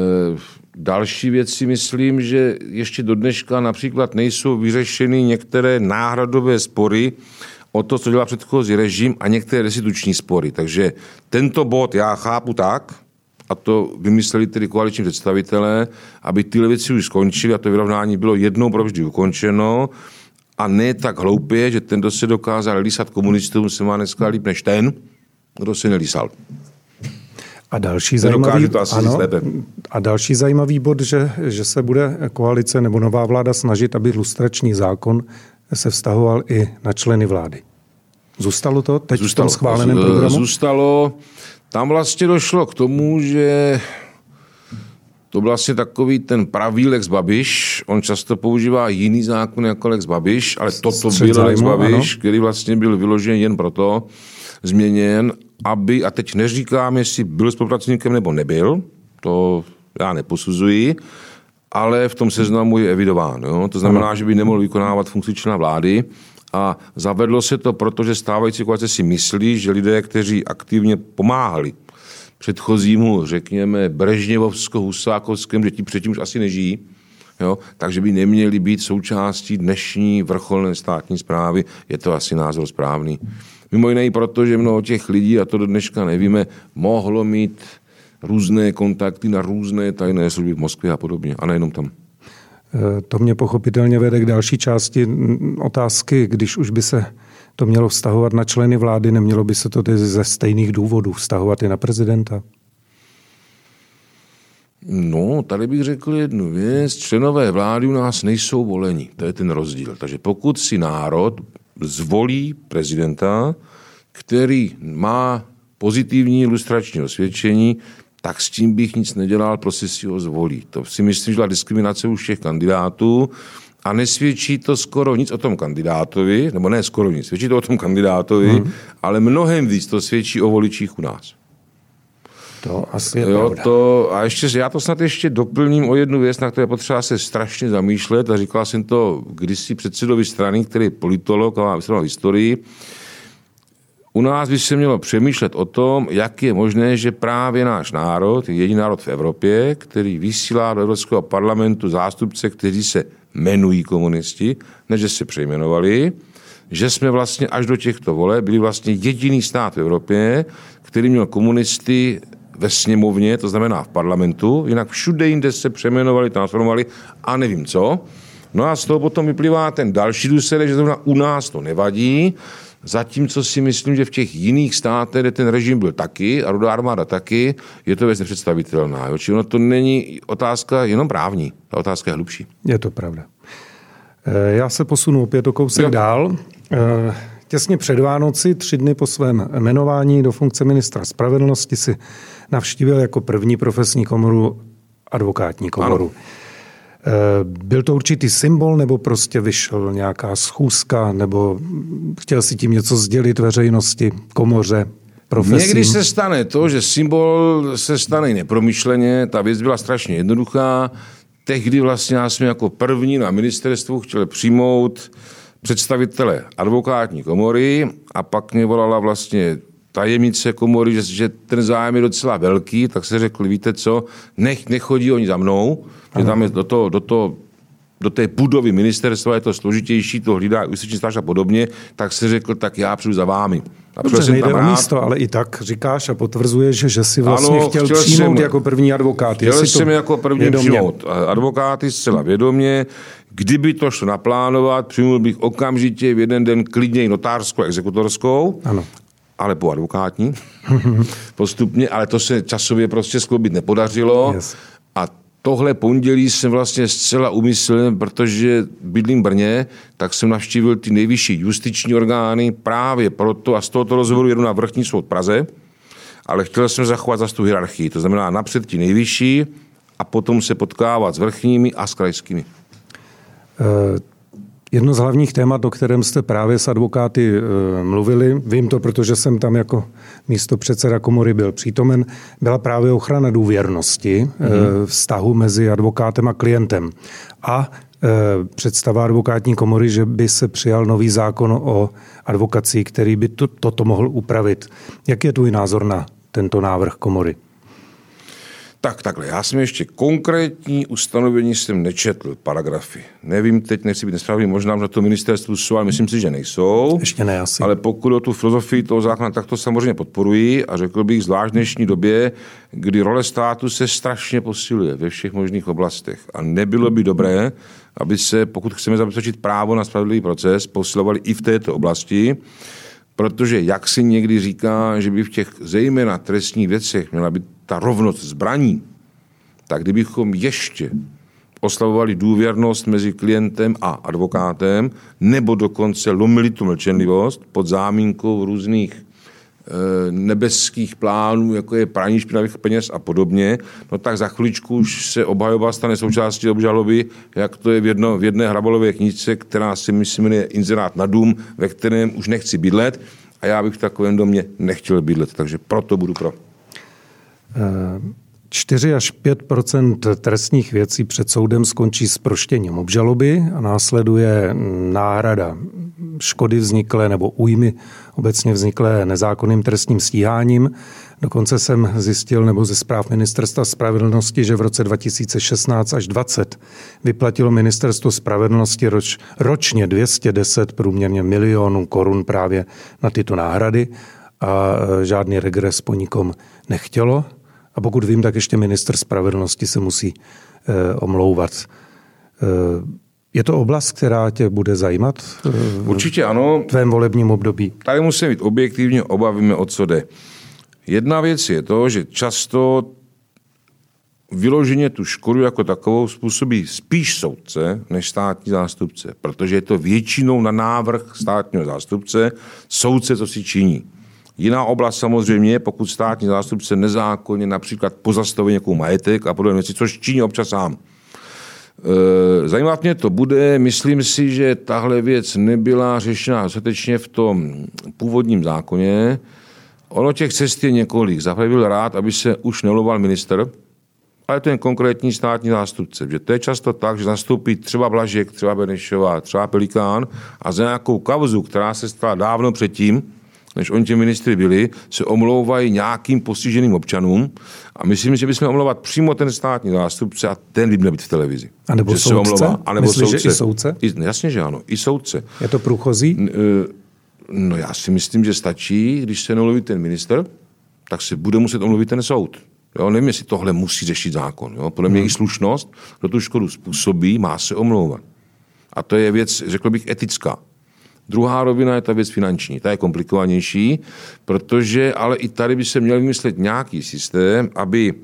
Další věc si myslím, že ještě do dneška například nejsou vyřešeny některé náhradové spory o to, co dělá předchozí režim a některé restituční spory. Takže tento bod já chápu tak, a to vymysleli tedy koaliční představitelé, aby tyhle věci už skončily a to vyrovnání bylo jednou provždy ukončeno a ne tak hloupě, že ten, kdo se dokázal lísat komunistům, se má dneska líp než ten, kdo se nelísal. A další zajímavý, to asi lépe. a další zajímavý bod, že, že se bude koalice nebo nová vláda snažit, aby lustrační zákon se vztahoval i na členy vlády. Zůstalo to teď v tom schváleném programu? Zůstalo. Tam vlastně došlo k tomu, že to byl vlastně takový ten pravý Lex Babiš. On často používá jiný zákon jako Lex Babiš, ale toto Střet byl Lex Babiš, ano. který vlastně byl vyložen jen proto, změněn, aby, a teď neříkám, jestli byl spolupracovníkem nebo nebyl, to já neposuzuji, ale v tom seznamu je evidován. Jo? To znamená, že by nemohl vykonávat funkci člena vlády. A zavedlo se to, protože stávající koalice si myslí, že lidé, kteří aktivně pomáhali předchozímu, řekněme, Brežněvovsko-Husákovskému, že ti předtím už asi nežijí, jo, takže by neměli být součástí dnešní vrcholné státní zprávy. Je to asi názor správný. Mimo jiné i proto, že mnoho těch lidí, a to do dneška nevíme, mohlo mít různé kontakty na různé tajné služby v Moskvě a podobně, a nejenom tam. Eh, to mě pochopitelně vede k další části otázky, když už by se to mělo vztahovat na členy vlády, nemělo by se to ze stejných důvodů vztahovat i na prezidenta? No, tady bych řekl jednu věc. Členové vlády u nás nejsou voleni. To je ten rozdíl. Takže pokud si národ zvolí prezidenta, který má pozitivní ilustrační osvědčení, tak s tím bych nic nedělal, prostě si ho zvolí. To si myslím, že byla diskriminace už těch kandidátů a nesvědčí to skoro nic o tom kandidátovi, nebo ne skoro nic, svědčí to o tom kandidátovi, hmm. ale mnohem víc to svědčí o voličích u nás. To asi je jo, to, a ještě, já to snad ještě doplním o jednu věc, na které potřeba se strašně zamýšlet a říkal jsem to kdysi předsedovi strany, který je politolog a má historii, u nás by se mělo přemýšlet o tom, jak je možné, že právě náš národ je jediný národ v Evropě, který vysílá do Evropského parlamentu zástupce, kteří se jmenují komunisti, než že se přejmenovali, že jsme vlastně až do těchto vole byli vlastně jediný stát v Evropě, který měl komunisty ve sněmovně, to znamená v parlamentu, jinak všude jinde se přeměnovali, transformovali a nevím co. No a z toho potom vyplývá ten další důsledek, že zrovna u nás to nevadí, Zatímco si myslím, že v těch jiných státech, kde ten režim byl taky a rudá armáda taky, je to věc nepředstavitelná. Jo? Čili ono to není otázka jenom právní, ta otázka je hlubší. Je to pravda. Eh, já se posunu opět o kousek jo. dál. Eh, těsně před Vánoci, tři dny po svém jmenování do funkce ministra spravedlnosti si navštívil jako první profesní komoru advokátní komoru. Ano. Eh, byl to určitý symbol, nebo prostě vyšel nějaká schůzka, nebo chtěl si tím něco sdělit veřejnosti, komoře, profesím? Někdy se stane to, že symbol se stane nepromyšleně, ta věc byla strašně jednoduchá. Tehdy vlastně já jsem jako první na ministerstvu chtěl přijmout představitele advokátní komory a pak mě volala vlastně tajemnice komory, že, že ten zájem je docela velký, tak se řekli, víte co, nech, nechodí oni za mnou, že tam je do, toho, do, toho, do té budovy ministerstva je to složitější, to hlídá justiční stráž a podobně, tak se řekl, tak já přijdu za vámi. A Dobře, nejde o místo, ale i tak říkáš a potvrzuješ, že jsi vlastně ano, chtěl, chtěl přijmout jsem, jako první advokát. Chtěl Jestli jsem jako první vědomě. přijmout advokáty zcela vědomě. Kdyby to šlo naplánovat, přijmul bych okamžitě v jeden den klidně i notářskou exekutorskou. Ano ale po advokátní [LAUGHS] postupně, ale to se časově prostě skloubit nepodařilo. Yes. A tohle pondělí jsem vlastně zcela umyslel, protože bydlím v Brně, tak jsem navštívil ty nejvyšší justiční orgány právě proto a z tohoto rozhovoru jedu na vrchní soud Praze, ale chtěl jsem zachovat zase tu hierarchii, to znamená napřed ti nejvyšší a potom se potkávat s vrchními a s krajskými. Uh... Jedno z hlavních témat, o kterém jste právě s advokáty e, mluvili, vím to, protože jsem tam jako místo předseda komory byl přítomen, byla právě ochrana důvěrnosti mm-hmm. vztahu mezi advokátem a klientem. A e, představa advokátní komory, že by se přijal nový zákon o advokací, který by to, toto mohl upravit. Jak je tvůj názor na tento návrh komory? Tak takhle, já jsem ještě konkrétní ustanovení jsem nečetl, paragrafy. Nevím, teď nechci být nesprávný, možná na to ministerstvu jsou, ale myslím si, že nejsou. Ještě ne, asi. Ale pokud o tu filozofii toho zákona, tak to samozřejmě podporuji a řekl bych zvlášť v dnešní době, kdy role státu se strašně posiluje ve všech možných oblastech. A nebylo by dobré, aby se, pokud chceme zabezpečit právo na spravedlivý proces, posilovali i v této oblasti, protože jak si někdy říká, že by v těch zejména trestních věcech měla být ta rovnost zbraní, tak kdybychom ještě oslavovali důvěrnost mezi klientem a advokátem, nebo dokonce lomili tu mlčenlivost pod zámínkou různých e, nebeských plánů, jako je praní špinavých peněz a podobně, no tak za chviličku už se obhajoba stane součástí obžaloby, jak to je v, jedno, v jedné hrabolové knižce, která si myslím je inzerát na dům, ve kterém už nechci bydlet a já bych v takovém domě nechtěl bydlet, takže proto budu pro. Eh, 4 až 5% trestních věcí před soudem skončí s proštěním obžaloby a následuje náhrada škody vzniklé nebo újmy obecně vzniklé nezákonným trestním stíháním. Dokonce jsem zjistil nebo ze zpráv Ministerstva spravedlnosti, že v roce 2016 až 2020 vyplatilo Ministerstvo spravedlnosti roč, ročně 210 průměrně milionů korun právě na tyto náhrady a žádný regres po nikom nechtělo. A pokud vím, tak ještě minister spravedlnosti se musí eh, omlouvat. Eh, je to oblast, která tě bude zajímat? Eh, Určitě ano. V tvém volebním období. Tady musíme být objektivně, obavíme, o co jde. Jedna věc je to, že často vyloženě tu škodu jako takovou způsobí spíš soudce než státní zástupce, protože je to většinou na návrh státního zástupce soudce, co si činí. Jiná oblast samozřejmě pokud státní zástupce nezákonně například pozastaví nějakou majetek a podobně věci, což činí občas sám. E, zajímat mě to bude, myslím si, že tahle věc nebyla řešena dostatečně v tom původním zákoně. Ono těch cest je několik. Zaprvé byl rád, aby se už neloval minister, ale ten konkrétní státní zástupce. Že to je často tak, že nastoupí třeba Blažek, třeba Benešová, třeba Pelikán a za nějakou kauzu, která se stala dávno předtím, než oni ti ministry byli, se omlouvají nějakým postiženým občanům a myslím, že bychom omlouvat přímo ten státní zástupce a ten by měl být v televizi. A nebo že soudce? Se omlouvá. A nebo Myslíš, soudce. že i soudce? I, jasně, že ano, i soudce. Je to průchozí? E, no já si myslím, že stačí, když se omluví ten minister, tak se bude muset omluvit ten soud. Jo, nevím, jestli tohle musí řešit zákon. Jo. Podle mě hmm. i slušnost, kdo tu škodu způsobí, má se omlouvat. A to je věc, řekl bych, etická. Druhá rovina je ta věc finanční. Ta je komplikovanější, protože ale i tady by se měl vymyslet nějaký systém, aby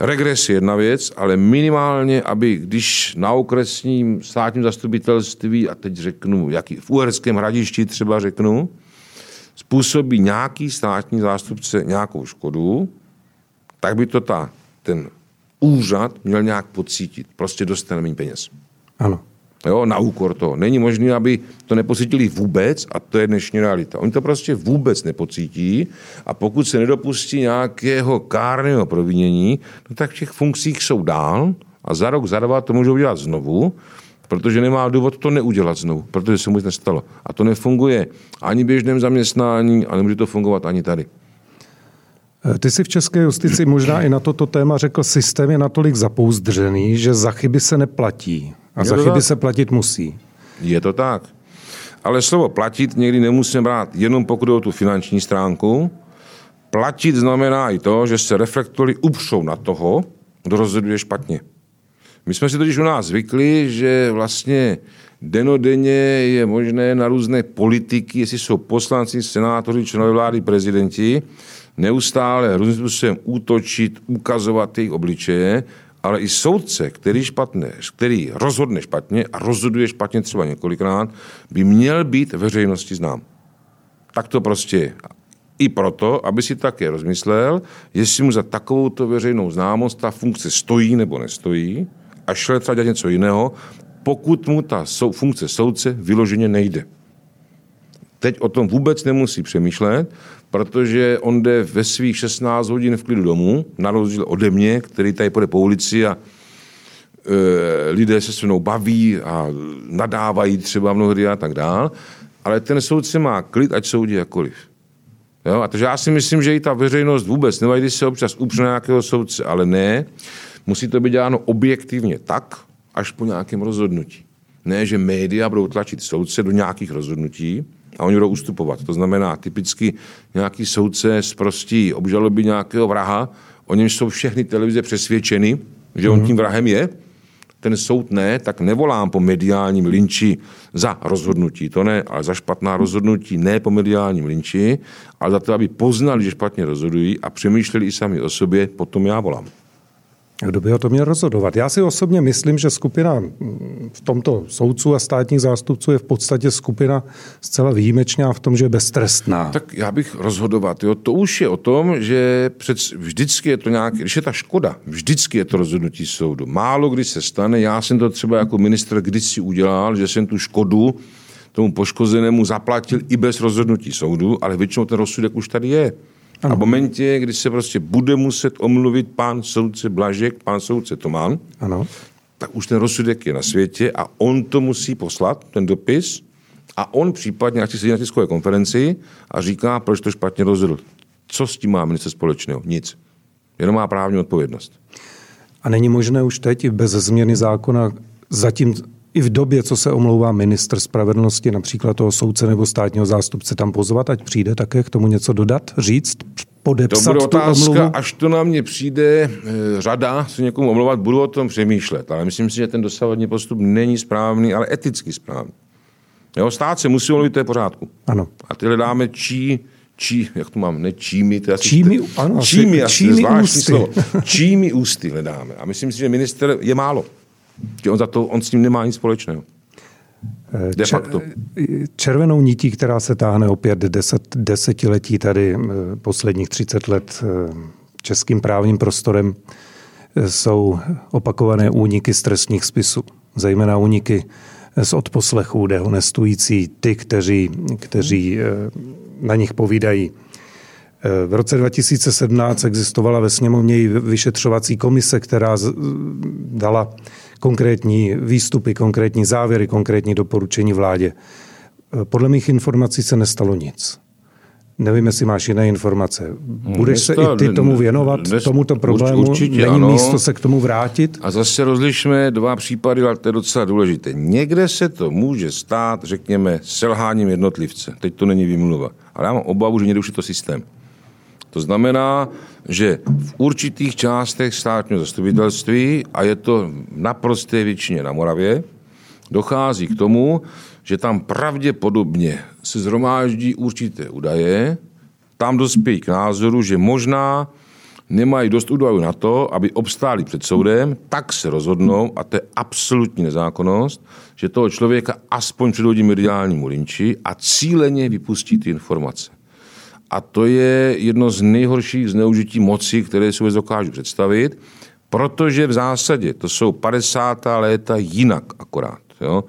Regres je jedna věc, ale minimálně, aby když na okresním státním zastupitelství, a teď řeknu, jaký, v Uherském hradišti třeba řeknu, způsobí nějaký státní zástupce nějakou škodu, tak by to ta, ten úřad měl nějak pocítit. Prostě dostane méně peněz. Ano jo, na úkor toho. Není možné, aby to nepocítili vůbec a to je dnešní realita. Oni to prostě vůbec nepocítí a pokud se nedopustí nějakého kárného provinění, no tak v těch funkcích jsou dál a za rok, za dva to můžou dělat znovu, protože nemá důvod to neudělat znovu, protože se mu nic nestalo. A to nefunguje ani v běžném zaměstnání a nemůže to fungovat ani tady. Ty si v české justici možná i na toto téma řekl, systém je natolik zapouzdřený, že za chyby se neplatí. A za chyby tak? se platit musí. Je to tak. Ale slovo platit někdy nemusíme brát jenom pokud o tu finanční stránku. Platit znamená i to, že se reflektory upřou na toho, kdo rozhoduje špatně. My jsme si totiž u nás zvykli, že vlastně denodenně je možné na různé politiky, jestli jsou poslanci, senátoři, členové vlády, prezidenti, neustále různým způsobem útočit, ukazovat jejich obličeje ale i soudce, který, špatně, který rozhodne špatně a rozhoduje špatně třeba několikrát, by měl být veřejnosti znám. Tak to prostě je. I proto, aby si také rozmyslel, jestli mu za takovouto veřejnou známost ta funkce stojí nebo nestojí a šle třeba dělat něco jiného, pokud mu ta funkce soudce vyloženě nejde. Teď o tom vůbec nemusí přemýšlet, protože on jde ve svých 16 hodin v klidu domů, na rozdíl ode mě, který tady půjde po ulici a e, lidé se se mnou baví a nadávají třeba mnohdy a tak dál, ale ten soudce má klid, ať soudí jakoliv. Jo? A takže já si myslím, že i ta veřejnost vůbec, nevadí, se občas upře nějakého soudce, ale ne, musí to být děláno objektivně tak, až po nějakém rozhodnutí. Ne, že média budou tlačit soudce do nějakých rozhodnutí, a oni budou ustupovat. To znamená, typicky nějaký soudce zprostí obžaloby nějakého vraha, o němž jsou všechny televize přesvědčeny, že on mhm. tím vrahem je, ten soud ne, tak nevolám po mediálním linči za rozhodnutí, to ne, ale za špatná rozhodnutí, ne po mediálním linči, ale za to, aby poznali, že špatně rozhodují a přemýšleli i sami o sobě, potom já volám. Kdo by o to měl rozhodovat? Já si osobně myslím, že skupina v tomto soudců a státních zástupců je v podstatě skupina zcela výjimečná v tom, že je beztrestná. Tak já bych rozhodovat. Jo. To už je o tom, že před, vždycky je to nějak, když je ta škoda, vždycky je to rozhodnutí soudu. Málo kdy se stane, já jsem to třeba jako ministr kdysi udělal, že jsem tu škodu tomu poškozenému zaplatil i bez rozhodnutí soudu, ale většinou ten rozsudek už tady je. Ano. A v momentě, kdy se prostě bude muset omluvit pán soudce Blažek, pán soudce Tomán, ano. tak už ten rozsudek je na světě a on to musí poslat, ten dopis, a on případně, ať si na tiskové konferenci a říká, proč to špatně rozhodl. Co s tím má minister společného? Nic. Jenom má právní odpovědnost. A není možné už teď bez změny zákona zatím i v době, co se omlouvá minister spravedlnosti, například toho soudce nebo státního zástupce, tam pozvat, ať přijde také k tomu něco dodat, říct, podepsat To bude otázka, omluvu? až to na mě přijde e, řada se někomu omlouvat, budu o tom přemýšlet, ale myslím si, že ten dosavadní postup není správný, ale eticky správný. Jo, stát se musí omluvit, to je pořádku. Ano. A ty dáme čí, čí, jak to mám, ne čími, to je asi, čími, ano, čími, asi, čími zvláštní ústy. slovo. [LAUGHS] Čími ústy hledáme. A myslím si, že minister je málo. Že on, za to, on s tím nemá nic společného. De facto. Červenou nití, která se táhne opět deset, desetiletí tady, posledních 30 let českým právním prostorem, jsou opakované úniky z trestních spisů. Zejména úniky z odposlechů dehonestující ty, kteří, kteří na nich povídají. V roce 2017 existovala ve sněmovně i vyšetřovací komise, která dala konkrétní výstupy, konkrétní závěry, konkrétní doporučení vládě. Podle mých informací se nestalo nic. Nevím, jestli máš jiné informace. Budeš se i ty tomu věnovat, dnes, tomuto problému? Určitě, Není ano. místo se k tomu vrátit? A zase rozlišme dva případy, ale to je docela důležité. Někde se to může stát, řekněme, selháním jednotlivce. Teď to není výmluva. Ale já mám obavu, že někde už je to systém. To znamená, že v určitých částech státního zastupitelství, a je to naprosté většině na Moravě, dochází k tomu, že tam pravděpodobně se zhromáždí určité údaje, tam dospějí k názoru, že možná nemají dost údajů na to, aby obstáli před soudem, tak se rozhodnou, a to je absolutní nezákonnost, že toho člověka aspoň předhodí mediálnímu linči a cíleně vypustí ty informace. A to je jedno z nejhorších zneužití moci, které si vůbec dokážu představit, protože v zásadě to jsou 50. léta jinak akorát. Jo?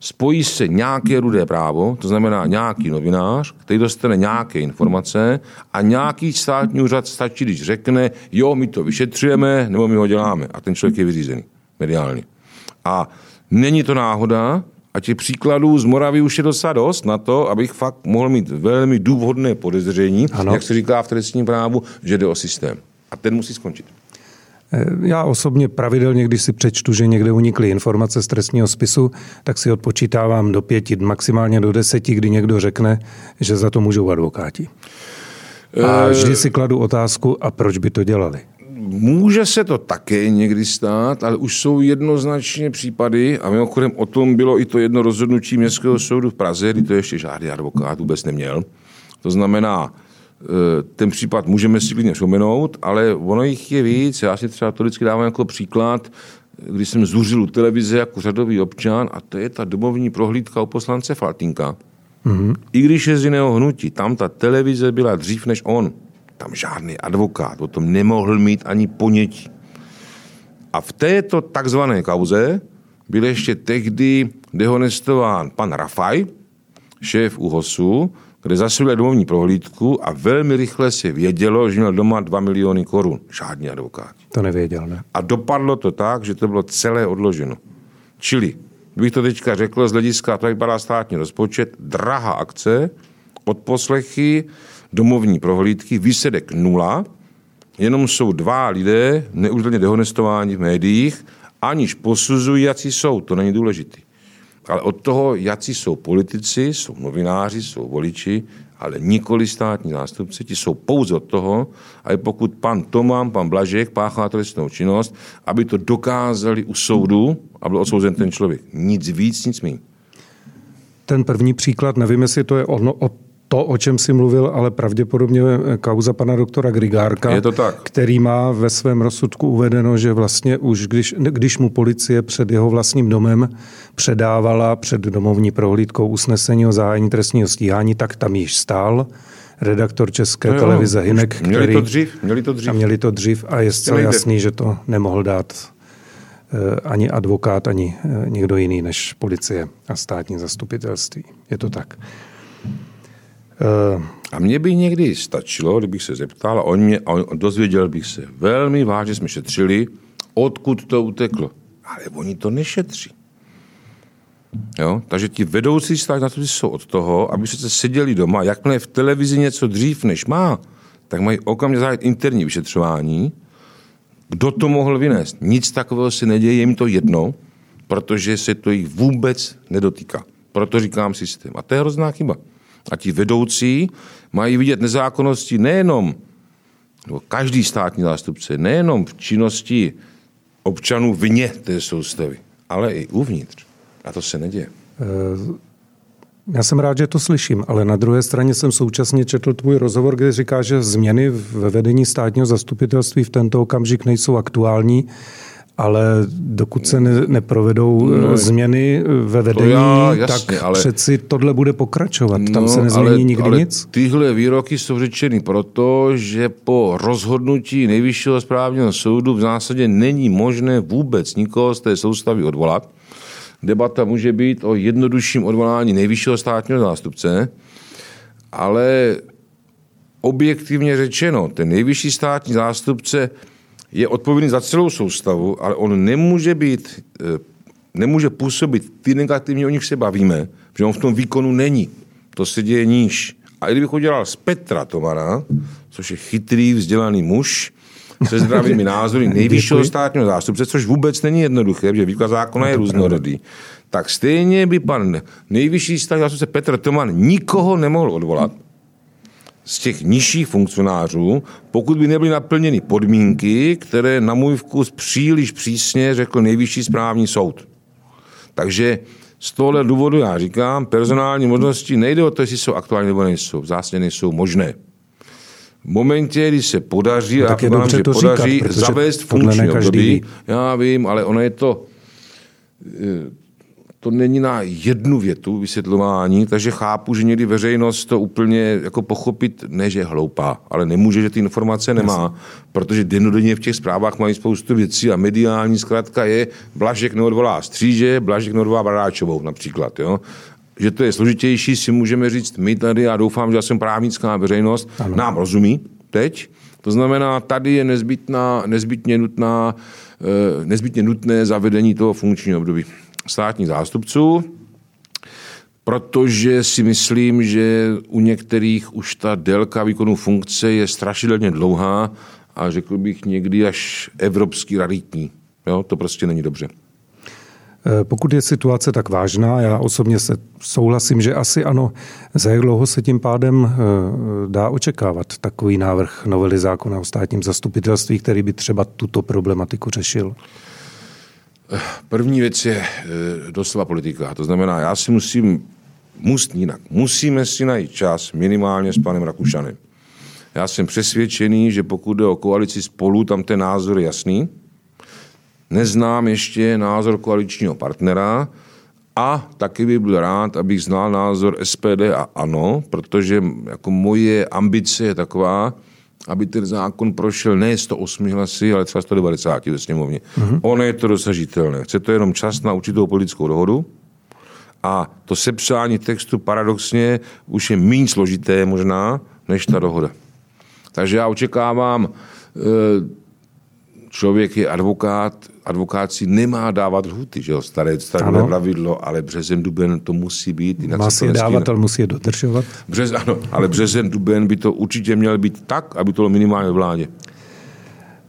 Spojí se nějaké rudé právo, to znamená nějaký novinář, který dostane nějaké informace a nějaký státní úřad stačí, když řekne, jo, my to vyšetřujeme, nebo my ho děláme. A ten člověk je vyřízený mediálně. A není to náhoda, a těch příkladů z Moravy už je docela dost na to, abych fakt mohl mít velmi důvodné podezření, ano. jak se říká v trestním právu, že jde o systém. A ten musí skončit. Já osobně pravidelně, když si přečtu, že někde unikly informace z trestního spisu, tak si odpočítávám do pěti, maximálně do deseti, kdy někdo řekne, že za to můžou advokáti. A vždy si kladu otázku, a proč by to dělali? Může se to také někdy stát, ale už jsou jednoznačně případy, a mimochodem o tom bylo i to jedno rozhodnutí Městského soudu v Praze, kdy to ještě žádný advokát vůbec neměl. To znamená, ten případ můžeme si klidně vzpomenout, ale ono jich je víc. Já si třeba to vždycky dávám jako příklad, když jsem zuřil u televize jako řadový občan, a to je ta domovní prohlídka u poslance Faltinka. Mm-hmm. I když je z jiného hnutí, tam ta televize byla dřív než on. Tam žádný advokát o tom nemohl mít ani ponětí. A v této takzvané kauze byl ještě tehdy dehonestován pan Rafaj, šéf UHOSu, kde zasiluje domovní prohlídku a velmi rychle se vědělo, že měl doma 2 miliony korun. Žádný advokát. To nevěděl, ne? A dopadlo to tak, že to bylo celé odloženo. Čili, bych to teďka řekl z hlediska to, vypadá státní rozpočet, drahá akce, odposlechy, domovní prohlídky, výsledek nula, jenom jsou dva lidé neúdajně dehonestováni v médiích, aniž posuzují, jaký jsou. To není důležitý. Ale od toho, jaký jsou politici, jsou novináři, jsou voliči, ale nikoli státní zástupci, ti jsou pouze od toho, aby pokud pan Tomán, pan Blažek páchá trestnou činnost, aby to dokázali u soudu a byl odsouzen ten člověk. Nic víc, nic méně. Ten první příklad, nevím, jestli to je ono, o to, o čem si mluvil, ale pravděpodobně kauza pana doktora Grigárka, je to tak. který má ve svém rozsudku uvedeno, že vlastně už když, když mu policie před jeho vlastním domem předávala před domovní prohlídkou usnesení o zahájení trestního stíhání, tak tam již stál redaktor České no jo, televize Hinek, měli který... To dřív, měli to dřív. A měli to dřív a je zcela jasný, že to nemohl dát ani advokát, ani někdo jiný než policie a státní zastupitelství. Je to tak. A mně by někdy stačilo, kdybych se zeptal a on mě, a dozvěděl bych se, velmi vážně jsme šetřili, odkud to uteklo. Ale oni to nešetří. Jo? Takže ti vedoucí stát na to jsou od toho, aby se seděli doma, jakmile v televizi něco dřív než má, tak mají okamžitě zahájit interní vyšetřování, kdo to mohl vynést. Nic takového se neděje, je to jedno, protože se to jich vůbec nedotýká. Proto říkám systém. A to je hrozná chyba. A ti vedoucí mají vidět nezákonnosti nejenom, nebo každý státní zástupce, nejenom v činnosti občanů vně té soustavy, ale i uvnitř. A to se neděje. Eh, já jsem rád, že to slyším, ale na druhé straně jsem současně četl tvůj rozhovor, kde říká, že změny ve vedení státního zastupitelství v tento okamžik nejsou aktuální ale dokud se ne, neprovedou no, změny ve vedení, já, jasně, tak ale, přeci tohle bude pokračovat. Tam no, se nezmění ale, nikdy ale nic. Tyhle výroky jsou řečeny proto, že po rozhodnutí nejvyššího správního soudu v zásadě není možné vůbec nikoho z té soustavy odvolat. Debata může být o jednodušším odvolání nejvyššího státního zástupce, ale objektivně řečeno, ten nejvyšší státní zástupce je odpovědný za celou soustavu, ale on nemůže být, eh, nemůže působit ty negativní, o nich se bavíme, že on v tom výkonu není. To se děje níž. A i kdybych udělal z Petra Tomara, což je chytrý, vzdělaný muž, se zdravými názory [LAUGHS] nejvyššího státního zástupce, což vůbec není jednoduché, protože výklad zákona je různorodý, tak stejně by pan nejvyšší státní zástupce Petr Toman nikoho nemohl odvolat, z těch nižších funkcionářů, pokud by nebyly naplněny podmínky, které na můj vkus příliš přísně řekl nejvyšší správní soud. Takže z tohle důvodu já říkám, personální možnosti nejde o to, jestli jsou aktuální nebo nejsou. V zásadě nejsou možné. V momentě, kdy se podaří, no, tak je dobře že to podaří říkat, zavést funkční období, já vím, ale ono je to, to není na jednu větu vysvětlování, takže chápu, že někdy veřejnost to úplně jako pochopit, ne že je hloupá, ale nemůže, že ty informace nemá, Jasně. protože denodenně v těch zprávách mají spoustu věcí a mediální zkrátka je Blažek neodvolá Stříže, Blažek neodvolá Baráčovou například. Jo? Že to je složitější, si můžeme říct my tady, a doufám, že já jsem právnická veřejnost, ano. nám rozumí teď. To znamená, tady je nezbytná, nezbytně, nutná, eh, nezbytně nutné zavedení toho funkčního období státních zástupců, protože si myslím, že u některých už ta délka výkonu funkce je strašidelně dlouhá a řekl bych někdy až evropský raritní. Jo, to prostě není dobře. Eh, pokud je situace tak vážná, já osobně se souhlasím, že asi ano, za jak dlouho se tím pádem eh, dá očekávat takový návrh novely zákona o státním zastupitelství, který by třeba tuto problematiku řešil? První věc je eh, doslova politika. To znamená, já si musím, musím jinak, musíme si najít čas minimálně s panem Rakušanem. Já jsem přesvědčený, že pokud jde o koalici spolu, tam ten názor je jasný. Neznám ještě názor koaličního partnera a taky bych byl rád, abych znal názor SPD a ANO, protože jako moje ambice je taková, aby ten zákon prošel ne 108 hlasy, ale třeba 190 ve sněmovně. Mm-hmm. Ono je to dosažitelné. Chce to jenom čas na určitou politickou dohodu a to sepsání textu paradoxně už je méně složité možná, než ta dohoda. Takže já očekávám, eh, člověk je advokát, advokát si nemá dávat lhuty, že jo, staré, staré pravidlo, ale březen, duben to musí být. Jinak Má si je dávat, ale musí je dodržovat. Břez, ano, ale březen, duben by to určitě měl být tak, aby to bylo minimálně v vládě.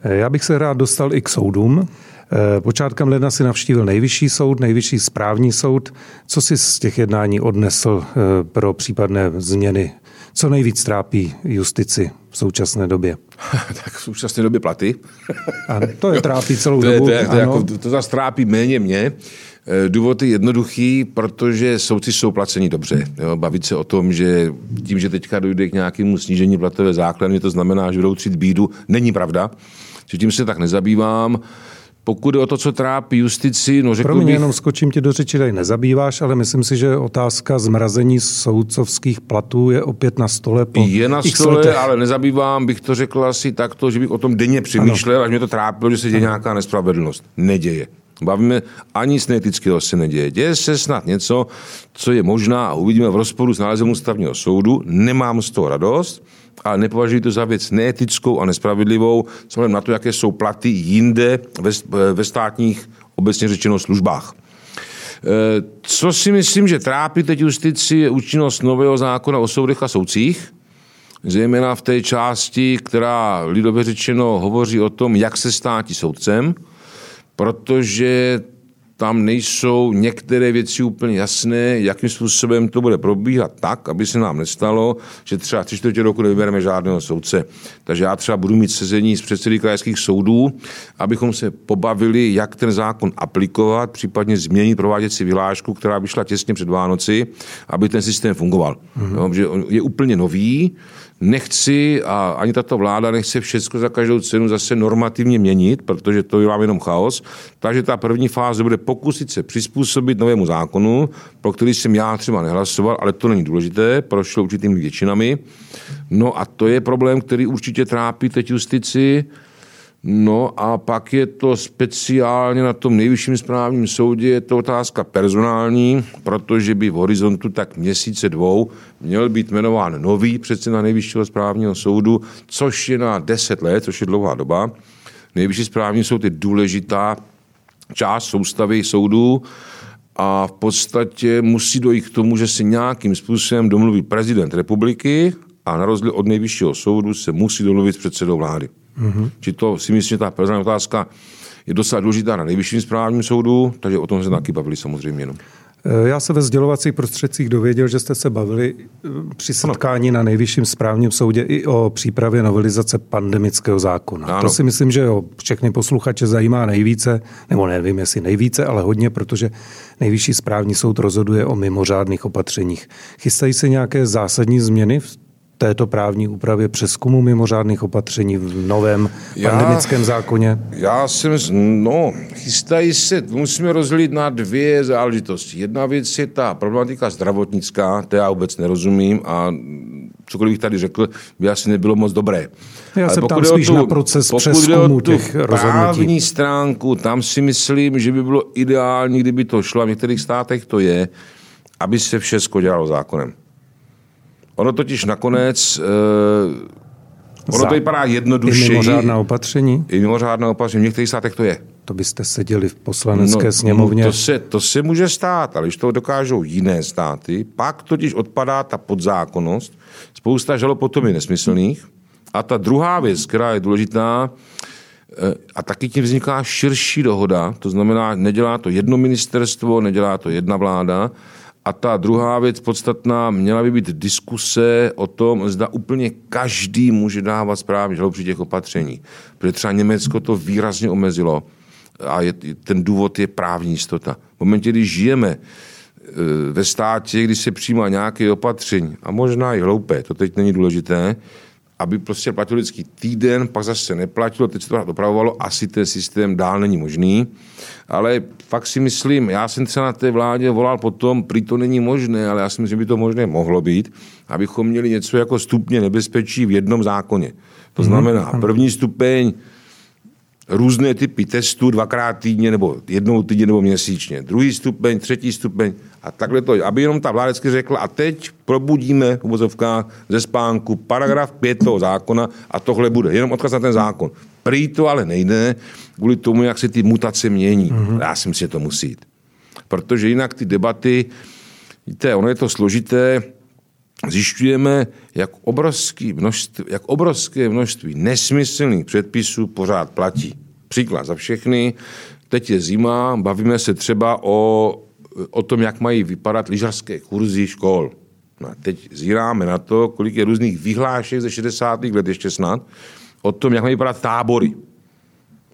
Eh, já bych se rád dostal i k soudům. Eh, počátkem ledna si navštívil nejvyšší soud, nejvyšší správní soud. Co si z těch jednání odnesl eh, pro případné změny co nejvíc trápí justici v současné době? [LAUGHS] tak v současné době platy. A to je trápí celou to dobu. Je, to, je, to, jako, to zase trápí méně mě. Eh, důvod je jednoduchý, protože soudci jsou placeni dobře. Jo, bavit se o tom, že tím, že teďka dojde k nějakému snížení platové základny, to znamená, že budou třít bídu, není pravda. Že tím se tak nezabývám. Pokud je o to, co trápí justici, no řekl Promiň, bych... jenom skočím ti do řeči, tady nezabýváš, ale myslím si, že otázka zmrazení soudcovských platů je opět na stole. Po je na stole, letech. ale nezabývám, bych to řekl asi takto, že bych o tom denně přemýšlel, ano. až mě to trápilo, že se děje ano. nějaká nespravedlnost. Neděje. Bavíme, ani nic neetického se neděje. Děje se snad něco, co je možná a uvidíme v rozporu s nálezem ústavního soudu. Nemám z toho radost, ale nepovažuji to za věc neetickou a nespravedlivou, co na to, jaké jsou platy jinde ve, ve státních, obecně řečeno, službách. E, co si myslím, že trápí teď justici, je účinnost nového zákona o soudech a soudcích, zejména v té části, která lidově řečeno hovoří o tom, jak se státí soudcem, protože tam nejsou některé věci úplně jasné, jakým způsobem to bude probíhat tak, aby se nám nestalo, že třeba tři čtvrtě roku nevybereme žádného soudce. Takže já třeba budu mít sezení s předsedy krajských soudů, abychom se pobavili, jak ten zákon aplikovat, případně změnit prováděcí vyhlášku, která by šla těsně před Vánoci, aby ten systém fungoval. Mm-hmm. No, že je úplně nový, nechci a ani tato vláda nechce všechno za každou cenu zase normativně měnit, protože to je jenom chaos. Takže ta první fáze bude pokusit se přizpůsobit novému zákonu, pro který jsem já třeba nehlasoval, ale to není důležité, prošlo určitými většinami. No a to je problém, který určitě trápí teď justici. No a pak je to speciálně na tom nejvyšším správním soudě, je to otázka personální, protože by v horizontu tak měsíce dvou měl být jmenován nový předseda nejvyššího správního soudu, což je na deset let, což je dlouhá doba. Nejvyšší správní soud je důležitá část soustavy soudů a v podstatě musí dojít k tomu, že se nějakým způsobem domluví prezident republiky a na rozdíl od nejvyššího soudu se musí domluvit s předsedou vlády. Mm-hmm. Či to si myslím, že ta personální otázka je docela důležitá na nejvyšším správním soudu, takže o tom se taky bavili samozřejmě jenom. Eh, já se ve sdělovacích prostředcích dověděl, že jste se bavili eh, při setkání na nejvyšším správním soudě i o přípravě novelizace pandemického zákona. Ano. To si myslím, že jo, všechny posluchače zajímá nejvíce, nebo nevím, jestli nejvíce, ale hodně, protože nejvyšší správní soud rozhoduje o mimořádných opatřeních. Chystají se nějaké zásadní změny v této právní úpravě přeskumu mimořádných opatření v novém já, pandemickém zákoně? Já jsem, no, chystají se, musíme rozdělit na dvě záležitosti. Jedna věc je ta problematika zdravotnická, to já vůbec nerozumím a cokoliv bych tady řekl, by asi nebylo moc dobré. Já se ptám spíš tu, na proces přeskumu těch rozhodnutí. právní stránku, tam si myslím, že by bylo ideální, kdyby to šlo, a v některých státech to je, aby se všechno dělalo zákonem. Ono totiž nakonec, uh, ono to vypadá jednodušší. I mimořádná opatření? I mimořádná opatření, v některých státech to je. To byste seděli v poslanecké no, sněmovně. No, to, se, to se může stát, ale když to dokážou jiné státy, pak totiž odpadá ta podzákonnost. Spousta žalob potom je nesmyslných. A ta druhá věc, která je důležitá, eh, a taky tím vzniká širší dohoda, to znamená, nedělá to jedno ministerstvo, nedělá to jedna vláda, a ta druhá věc podstatná, měla by být diskuse o tom, zda úplně každý může dávat správně žalobu při těch opatření. Protože třeba Německo to výrazně omezilo a je, ten důvod je právní jistota. V momentě, kdy žijeme e, ve státě, kdy se přijímá nějaké opatření, a možná i hloupé, to teď není důležité, aby prostě platil vždycky týden, pak zase neplatilo, teď se to dopravovalo, asi ten systém dál není možný. Ale fakt si myslím, já jsem třeba na té vládě volal potom, prý to není možné, ale já si myslím, že by to možné mohlo být, abychom měli něco jako stupně nebezpečí v jednom zákoně. To mhm. znamená, první stupeň různé typy testů dvakrát týdně nebo jednou týdně nebo měsíčně. Druhý stupeň, třetí stupeň a takhle to, aby jenom ta vláda řekla a teď probudíme v uvozovkách ze spánku paragraf 5 toho zákona a tohle bude. Jenom odkaz na ten zákon. Prý to ale nejde kvůli tomu, jak se ty mutace mění. Mm-hmm. Já si myslím, že to musí jít. Protože jinak ty debaty, víte, ono je to složité, zjišťujeme, jak, obrovský množství, jak obrovské množství nesmyslných předpisů pořád platí. Příklad za všechny. Teď je zima, bavíme se třeba o, o tom, jak mají vypadat lyžařské kurzy škol. No a teď zíráme na to, kolik je různých vyhlášek ze 60. let ještě snad, o tom, jak mají vypadat tábory.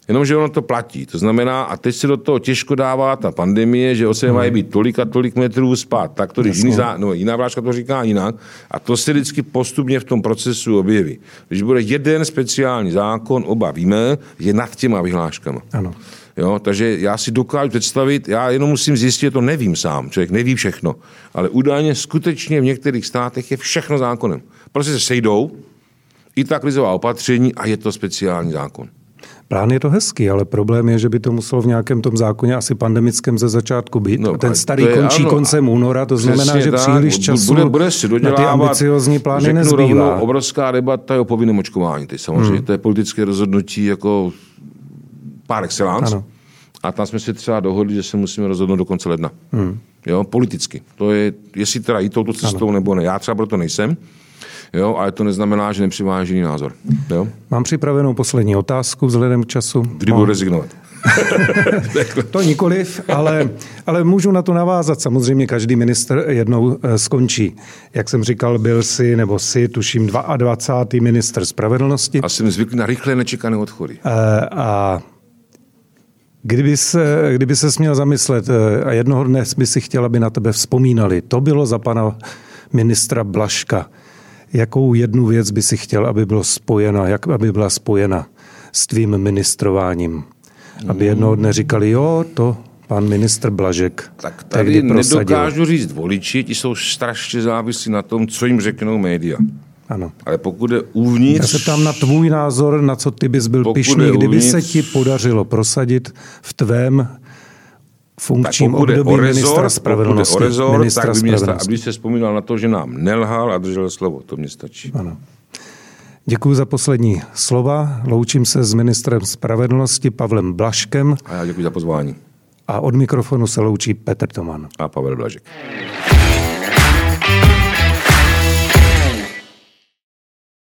Jenomže ono to platí. To znamená, a teď se do toho těžko dává ta pandemie, že se mají být tolik a tolik metrů spát. Tak to, když jiný, no, jiná vláška to říká jinak. A to se vždycky postupně v tom procesu objeví. Když bude jeden speciální zákon, oba víme, je nad těma vyhláškama. Ano. Jo, takže já si dokážu představit, já jenom musím zjistit, to nevím sám, člověk neví všechno, ale údajně skutečně v některých státech je všechno zákonem. Prostě se sejdou, i ta krizová opatření a je to speciální zákon. Plán je to hezký, ale problém je, že by to muselo v nějakém tom zákoně asi pandemickém ze začátku být. No, ten starý je, končí ano, koncem února, to znamená, že tak, příliš času bude, bude si na ty ambiciozní plány nezbývá. Rovnou, obrovská debata je o povinném očkování. Ty samozřejmě hmm. to je politické rozhodnutí jako par excellence. Ano. A tam jsme si třeba dohodli, že se musíme rozhodnout do konce ledna. Hmm. Jo, politicky. To je, jestli teda jít touto cestou ano. nebo ne. Já třeba proto nejsem. Jo, ale to neznamená, že nepřiváží jiný názor. Jo? Mám připravenou poslední otázku vzhledem k času. Kdy budu rezignovat? [LAUGHS] to nikoliv, ale, ale můžu na to navázat. Samozřejmě každý minister jednou eh, skončí. Jak jsem říkal, byl si, nebo si, tuším, 22. minister spravedlnosti. A jsem zvyklý na rychlé nečekané odchody. A, eh, a Kdyby se, kdyby se směl zamyslet eh, a jednoho dne by si chtěl, aby na tebe vzpomínali, to bylo za pana ministra Blaška. Jakou jednu věc by si chtěl, aby bylo spojena, jak aby byla spojena s tvým ministrováním? Aby jednoho dne říkali, jo, to pan ministr Blažek. Tak tady nedokážu říct voliči, ti jsou strašně závislí na tom, co jim řeknou média. Ano. Ale pokud je uvnitř... Já se ptám na tvůj názor, na co ty bys byl pišný, uvnitř, kdyby se ti podařilo prosadit v tvém funkčním období rezort, ministra spravedlnosti. Pokud rezort, ministra tak by mě spravedlnosti. aby se vzpomínal na to, že nám nelhal a držel slovo. To mě stačí. Ano. Děkuji za poslední slova. Loučím se s ministrem spravedlnosti Pavlem Blaškem. A já děkuji za pozvání. A od mikrofonu se loučí Petr Toman. A Pavel Blažek.